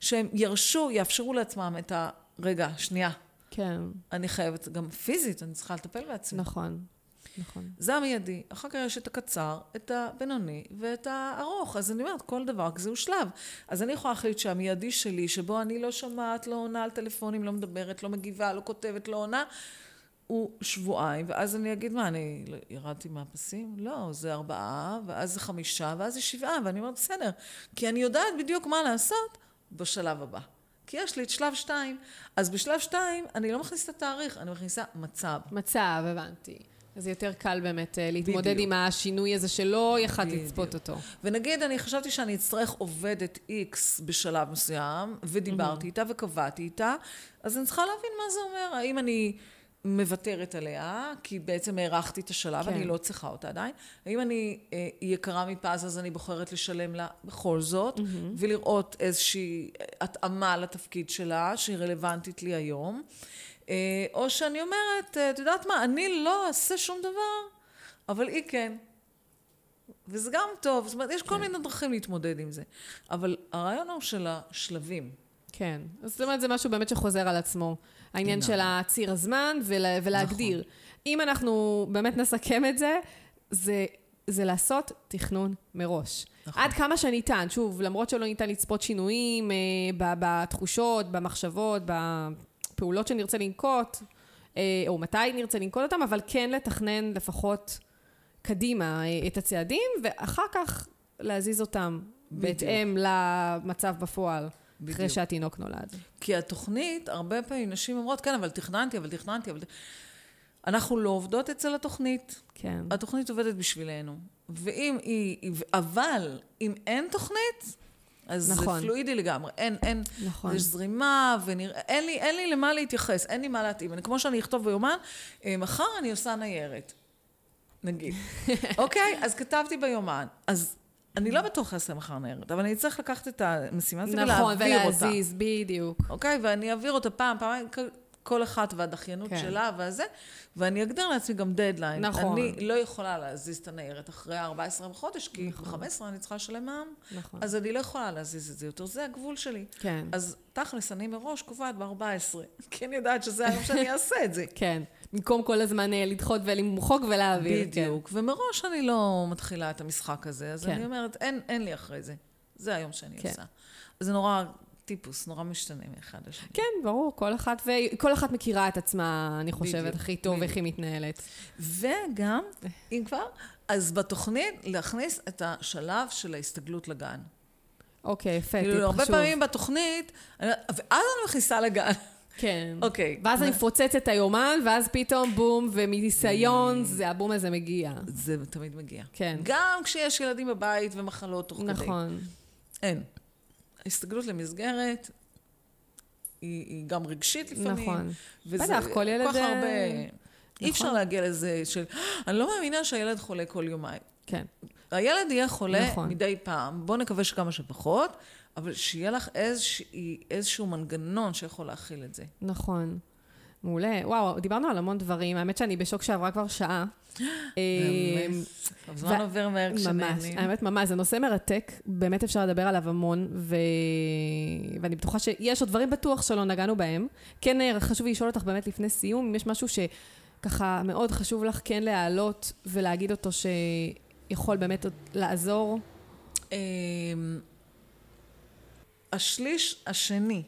[SPEAKER 2] שהם ירשו, יאפשרו לעצמם את הרגע, שנייה.
[SPEAKER 1] כן.
[SPEAKER 2] אני חייבת, גם פיזית, אני צריכה לטפל בעצמי.
[SPEAKER 1] נכון. נכון.
[SPEAKER 2] זה המיידי. אחר כך יש את הקצר, את הבינוני ואת הארוך. אז אני אומרת, כל דבר כזה הוא שלב. אז אני יכולה להחליט שהמיידי שלי, שבו אני לא שומעת, לא עונה על טלפונים, לא מדברת, לא מגיבה, לא כותבת, לא עונה, הוא שבועיים, ואז אני אגיד, מה, אני ירדתי מהפסים? לא, זה ארבעה, ואז זה חמישה, ואז זה שבעה, ואני אומרת, בסדר, כי אני יודעת בדיוק מה לעשות בשלב הבא. כי יש לי את שלב שתיים. אז בשלב שתיים, אני לא מכניסה את התאריך, אני מכניסה מצב.
[SPEAKER 1] מצב, הבנתי. אז יותר קל באמת אה, להתמודד בדיוק. עם השינוי הזה שלא יכלת לצפות אותו.
[SPEAKER 2] ונגיד, אני חשבתי שאני אצטרך עובדת איקס בשלב מסוים, ודיברתי mm-hmm. איתה וקבעתי איתה, אז אני צריכה להבין מה זה אומר. האם אני... מוותרת עליה, כי בעצם הארכתי את השלב, כן. אני לא צריכה אותה עדיין. האם אני אה, יקרה מפז, אז אני בוחרת לשלם לה בכל זאת, mm-hmm. ולראות איזושהי התאמה לתפקיד שלה, שהיא רלוונטית לי היום. אה, או שאני אומרת, אה, את יודעת מה, אני לא אעשה שום דבר, אבל היא כן. וזה גם טוב, זאת אומרת, יש כן. כל מיני דרכים להתמודד עם זה. אבל הרעיון הוא של השלבים.
[SPEAKER 1] כן. זאת אומרת, זה משהו באמת שחוזר על עצמו. העניין נכון. של הציר הזמן ולה, ולהגדיר. נכון. אם אנחנו באמת נסכם את זה, זה, זה לעשות תכנון מראש. נכון. עד כמה שניתן, שוב, למרות שלא ניתן לצפות שינויים אה, בתחושות, במחשבות, בפעולות שנרצה לנקוט, אה, או מתי נרצה לנקוט אותם, אבל כן לתכנן לפחות קדימה אה, את הצעדים, ואחר כך להזיז אותם בדיוק. בהתאם למצב בפועל. בדיוק. אחרי שהתינוק נולד.
[SPEAKER 2] כי התוכנית, הרבה פעמים נשים אומרות, כן, אבל תכננתי, אבל תכננתי, אבל... אנחנו לא עובדות אצל התוכנית.
[SPEAKER 1] כן.
[SPEAKER 2] התוכנית עובדת בשבילנו. ואם היא... אבל אם אין תוכנית, אז נכון. זה פלואידי לגמרי. אין, אין, נכון. יש זרימה, ונראה, אין לי, אין לי למה להתייחס, אין לי מה להתאים. אני, כמו שאני אכתוב ביומן, אה, מחר אני עושה ניירת. נגיד. אוקיי? אז כתבתי ביומן. אז אני לא בטוח אעשה מחר ניירת, אבל אני אצטרך לקחת את המשימה הזאת
[SPEAKER 1] נכון, ולהעביר אותה. נכון, ולהזיז, בדיוק.
[SPEAKER 2] אוקיי? ואני אעביר אותה פעם, פעמיים, כל אחת והדחיינות כן. שלה והזה, ואני אגדיר לעצמי גם דדליין.
[SPEAKER 1] נכון.
[SPEAKER 2] אני לא יכולה להזיז את הניירת אחרי 14 בחודש, כי נכון. ב-15 אני צריכה לשלם מע"מ, נכון. אז אני לא יכולה להזיז את זה יותר, זה הגבול שלי.
[SPEAKER 1] כן.
[SPEAKER 2] אז תכלס, אני מראש קובעת ב-14, כי אני יודעת שזה היום שאני אעשה את זה.
[SPEAKER 1] כן. במקום כל הזמן אה, לדחות ולמחוק ולהעביר.
[SPEAKER 2] בדיוק. כן. ומראש אני לא מתחילה את המשחק הזה, אז כן. אני אומרת, אין, אין לי אחרי זה. זה היום שאני כן. עושה. זה נורא טיפוס, נורא משתנה מאחד לשני.
[SPEAKER 1] כן, ברור, כל אחת, וכל אחת מכירה את עצמה, אני חושבת, בדיוק, הכי טוב, איך היא מתנהלת.
[SPEAKER 2] וגם, אם כבר, אז בתוכנית להכניס את השלב של ההסתגלות לגן.
[SPEAKER 1] אוקיי, יפה, טיפ
[SPEAKER 2] כאילו,
[SPEAKER 1] חשוב.
[SPEAKER 2] הרבה פעמים בתוכנית, ואז אני מכניסה לגן.
[SPEAKER 1] כן.
[SPEAKER 2] אוקיי.
[SPEAKER 1] ואז אני מפוצצת את היומן, ואז פתאום בום,
[SPEAKER 2] Mm.
[SPEAKER 1] ומניסיון, זה הבום הזה מגיע.
[SPEAKER 2] זה תמיד מגיע.
[SPEAKER 1] כן.
[SPEAKER 2] גם כשיש ילדים בבית ומחלות תוך כדי.
[SPEAKER 1] נכון.
[SPEAKER 2] אין. ההסתגלות למסגרת היא, היא גם רגשית לפעמים.
[SPEAKER 1] נכון.
[SPEAKER 2] וזה
[SPEAKER 1] בטח, כל ילד,
[SPEAKER 2] כל כך הרבה...
[SPEAKER 1] אה,
[SPEAKER 2] אי אפשר
[SPEAKER 1] נכון.
[SPEAKER 2] להגיע לזה של, אני לא מאמינה שהילד חולה כל יומיים.
[SPEAKER 1] כן.
[SPEAKER 2] הילד יהיה חולה
[SPEAKER 1] נכון.
[SPEAKER 2] מדי פעם, בוא נקווה שכמה שפחות, אבל שיהיה לך איזושהי, איזשהו מנגנון שיכול להכיל את זה.
[SPEAKER 1] נכון. מעולה. וואו, דיברנו על המון דברים. האמת שאני בשוק שעברה כבר שעה. אמ,
[SPEAKER 2] הזמן עובר מהר
[SPEAKER 1] ממש,
[SPEAKER 2] כשנהנים.
[SPEAKER 1] האמת ממש, זה נושא מרתק, באמת אפשר לדבר עליו המון, ו... ואני בטוחה שיש עוד דברים בטוח שלא נגענו בהם. כן, אה, חשוב לי לשאול אותך באמת לפני סיום, אם יש משהו שככה מאוד חשוב לך כן להעלות ולהגיד אותו שיכול באמת לעזור.
[SPEAKER 2] אמ, השליש השני,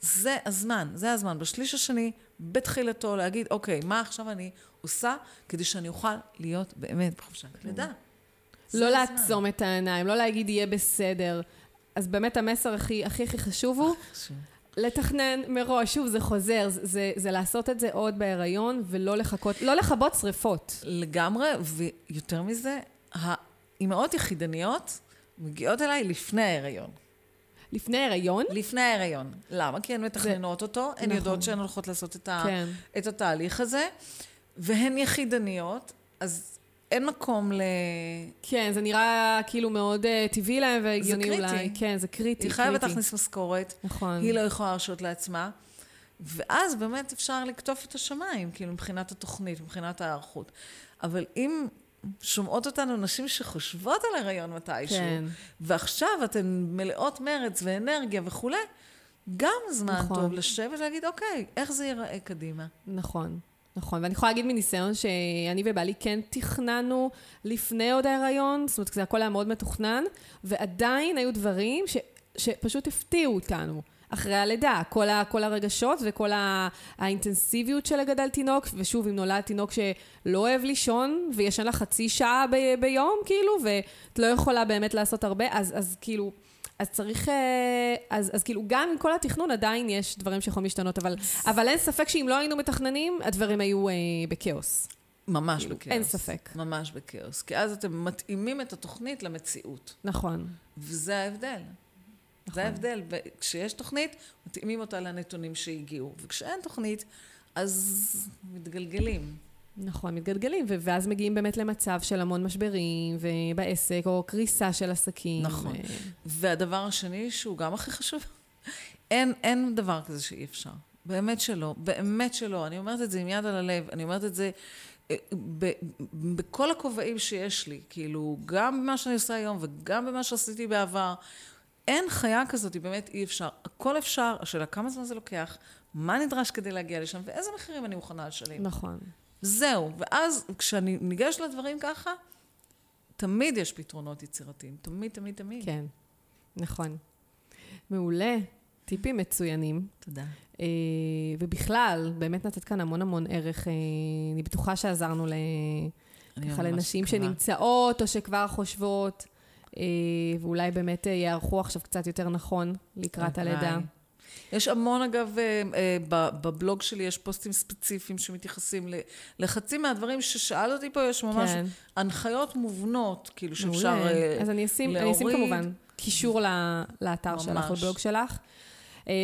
[SPEAKER 2] זה הזמן, זה הזמן. בשליש השני, בתחילתו, להגיד, אוקיי, מה עכשיו אני עושה כדי שאני אוכל להיות באמת בחופשת לידה? זה
[SPEAKER 1] לא. לעצום את העיניים, לא להגיד יהיה בסדר. אז באמת המסר הכי הכי, הכי חשוב הוא. לתכנן מראש, שוב, זה חוזר, זה, זה, זה לעשות את זה עוד בהיריון ולא לחכות, לא לכבות שריפות.
[SPEAKER 2] לגמרי, ויותר מזה, האימהות יחידניות מגיעות אליי לפני ההיריון.
[SPEAKER 1] לפני הריון,
[SPEAKER 2] לפני ההיריון. למה? כי הן מתכננות אותו, הן
[SPEAKER 1] נכון.
[SPEAKER 2] יודעות שהן הולכות לעשות את, ה...
[SPEAKER 1] כן.
[SPEAKER 2] את התהליך הזה, והן יחידניות, אז אין מקום ל...
[SPEAKER 1] כן, זה נראה כאילו מאוד uh, טבעי להם והגיוני
[SPEAKER 2] קריטי.
[SPEAKER 1] אולי. כן, זה קריטי,
[SPEAKER 2] היא חייבת
[SPEAKER 1] קריטי.
[SPEAKER 2] להכניס משכורת,
[SPEAKER 1] נכון.
[SPEAKER 2] היא לא יכולה להרשות לעצמה, ואז באמת אפשר לקטוף את השמיים, כאילו, מבחינת התוכנית, מבחינת ההיערכות. אבל אם שומעות אותנו נשים שחושבות על הריון מתישהו,
[SPEAKER 1] כן.
[SPEAKER 2] ועכשיו אתן מלאות מרץ ואנרגיה וכולי, גם זמן
[SPEAKER 1] נכון.
[SPEAKER 2] טוב לשבת ולהגיד, אוקיי, איך זה ייראה קדימה?
[SPEAKER 1] נכון. נכון, ואני יכולה להגיד מניסיון שאני ובעלי כן תכננו לפני עוד ההיריון, זאת אומרת, זה הכל היה מאוד מתוכנן, ועדיין היו דברים ש, שפשוט הפתיעו אותנו. אחרי הלידה, כל, ה, כל הרגשות וכל ה, האינטנסיביות של לגדל תינוק, ושוב, אם נולד תינוק שלא אוהב לישון, וישן לה חצי שעה ב, ביום, כאילו, ואת לא יכולה באמת לעשות הרבה, אז, אז כאילו, אז צריך, אה, אז, אז כאילו, גם עם כל התכנון עדיין יש דברים שיכולים להשתנות, אבל, אבל אין ספק שאם לא היינו מתכננים, הדברים היו אה, בכאוס.
[SPEAKER 2] ממש
[SPEAKER 1] כאילו,
[SPEAKER 2] בכאוס.
[SPEAKER 1] אין ספק.
[SPEAKER 2] ממש בכאוס. כי אז אתם מתאימים את התוכנית למציאות.
[SPEAKER 1] נכון.
[SPEAKER 2] וזה ההבדל.
[SPEAKER 1] נכון.
[SPEAKER 2] זה ההבדל. וכשיש תוכנית, מתאימים אותה לנתונים שהגיעו. וכשאין תוכנית, אז מתגלגלים.
[SPEAKER 1] נכון, מתגלגלים, ו- ואז מגיעים באמת למצב של המון משברים, ובעסק, או קריסה של עסקים.
[SPEAKER 2] נכון.
[SPEAKER 1] ו-
[SPEAKER 2] והדבר השני, שהוא גם הכי חשוב, אין, אין דבר כזה שאי אפשר. באמת שלא, באמת שלא. אני אומרת את זה עם יד על הלב, אני אומרת את זה אה, ב, בכל הכובעים שיש לי, כאילו, גם במה שאני עושה היום וגם במה שעשיתי בעבר. אין חיה כזאת, באמת אי אפשר. הכל אפשר, השאלה כמה זמן זה לוקח, מה נדרש כדי להגיע לשם, ואיזה מחירים אני מוכנה לשלם.
[SPEAKER 1] נכון.
[SPEAKER 2] זהו, ואז כשאני ניגש לדברים ככה, תמיד יש פתרונות יצירתיים. תמיד, תמיד, תמיד.
[SPEAKER 1] כן, נכון. מעולה. טיפים מצוינים.
[SPEAKER 2] תודה.
[SPEAKER 1] אה, ובכלל, באמת נתת כאן המון המון ערך. אה, אני בטוחה שעזרנו ל... ככה לנשים
[SPEAKER 2] מקווה.
[SPEAKER 1] שנמצאות או שכבר חושבות, אה, ואולי באמת אה, יערכו עכשיו קצת יותר נכון לקראת. הלידה.
[SPEAKER 2] יש המון, אגב, אה, אה, בבלוג שלי יש פוסטים ספציפיים שמתייחסים לחצי מהדברים ששאל אותי פה, יש ממש
[SPEAKER 1] כן.
[SPEAKER 2] הנחיות מובנות, כאילו שאפשר...
[SPEAKER 1] מעולה.
[SPEAKER 2] אה,
[SPEAKER 1] אז אני אשים, אני אשים
[SPEAKER 2] להוריד.
[SPEAKER 1] כמובן קישור לאתר שלך,
[SPEAKER 2] ממש.
[SPEAKER 1] לבלוג שלך. אה,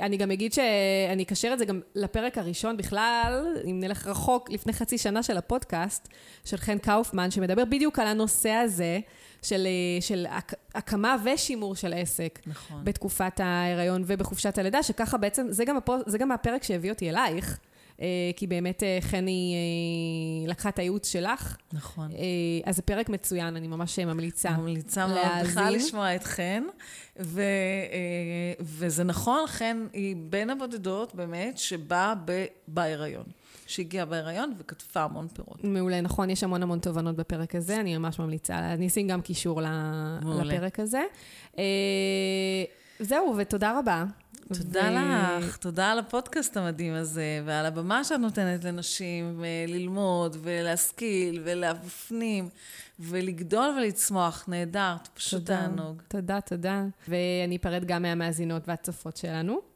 [SPEAKER 1] אני גם אגיד שאני אקשר את זה גם לפרק הראשון בכלל, אם נלך רחוק, לפני חצי שנה של הפודקאסט, של חן קאופמן, שמדבר בדיוק על הנושא הזה של, אה, של הק- הקמה ושימור של עסק.
[SPEAKER 2] נכון.
[SPEAKER 1] בתקופת ההיריון ובחופשת הלידה, שככה בעצם, זה גם, הפו, זה גם הפרק שהביא אותי אלייך, כי באמת אה, חני אה, לקחה את הייעוץ שלך.
[SPEAKER 2] נכון.
[SPEAKER 1] אה, אז זה פרק מצוין, אני ממש ממליצה.
[SPEAKER 2] ממליצה מאוד. בכלל לשמוע את חן, ו, אה, וזה נכון, חן היא בין הבודדות באמת שבאה בהיריון. שהגיעה בהיריון וכתבה המון פירות.
[SPEAKER 1] מעולה, נכון, יש המון המון תובנות בפרק הזה, אני ממש ממליצה, אני אשים גם קישור
[SPEAKER 2] מעולה.
[SPEAKER 1] לפרק הזה. אה, זהו, ותודה רבה.
[SPEAKER 2] תודה ו... לך, תודה על הפודקאסט המדהים הזה, ועל הבמה שאת נותנת לנשים ללמוד ולהשכיל ולהפנים ולגדול ולצמוח. נהדר, פשוט תענוג.
[SPEAKER 1] תודה, תודה. ואני אפרד גם מהמאזינות והצופות שלנו.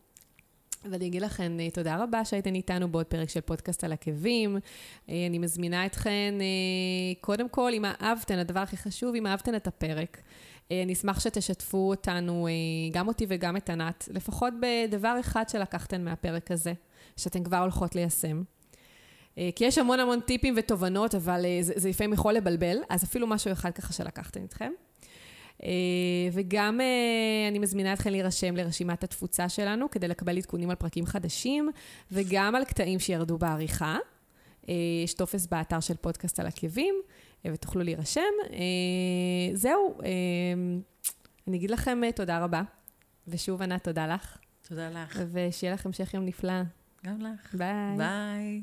[SPEAKER 1] ואני אגיד לכן אה, תודה רבה שהייתן איתנו בעוד פרק של פודקאסט על עקבים. אה, אני מזמינה אתכן, אה, קודם כל, אם אהבתן, הדבר הכי חשוב, אם אהבתן את הפרק. אני אשמח שתשתפו אותנו, גם אותי וגם את ענת, לפחות בדבר אחד שלקחתן מהפרק הזה, שאתן כבר הולכות ליישם. כי יש המון המון טיפים ותובנות, אבל זה, לפעמים יכול לבלבל, אז אפילו משהו אחד ככה שלקחתן איתכם. אה, וגם אה, אני מזמינה אתכם להירשם לרשימת התפוצה שלנו כדי לקבל עדכונים על פרקים חדשים, וגם על קטעים שירדו בעריכה. אה, יש טופס באתר של פודקאסט על עקבים, ותוכלו להירשם. אה, זהו, אה, אני אגיד לכם אה, תודה רבה, ושוב ענת, תודה לך.
[SPEAKER 2] תודה לך.
[SPEAKER 1] ושיהיה לך המשך יום נפלא.
[SPEAKER 2] גם לך.
[SPEAKER 1] ביי.
[SPEAKER 2] ביי.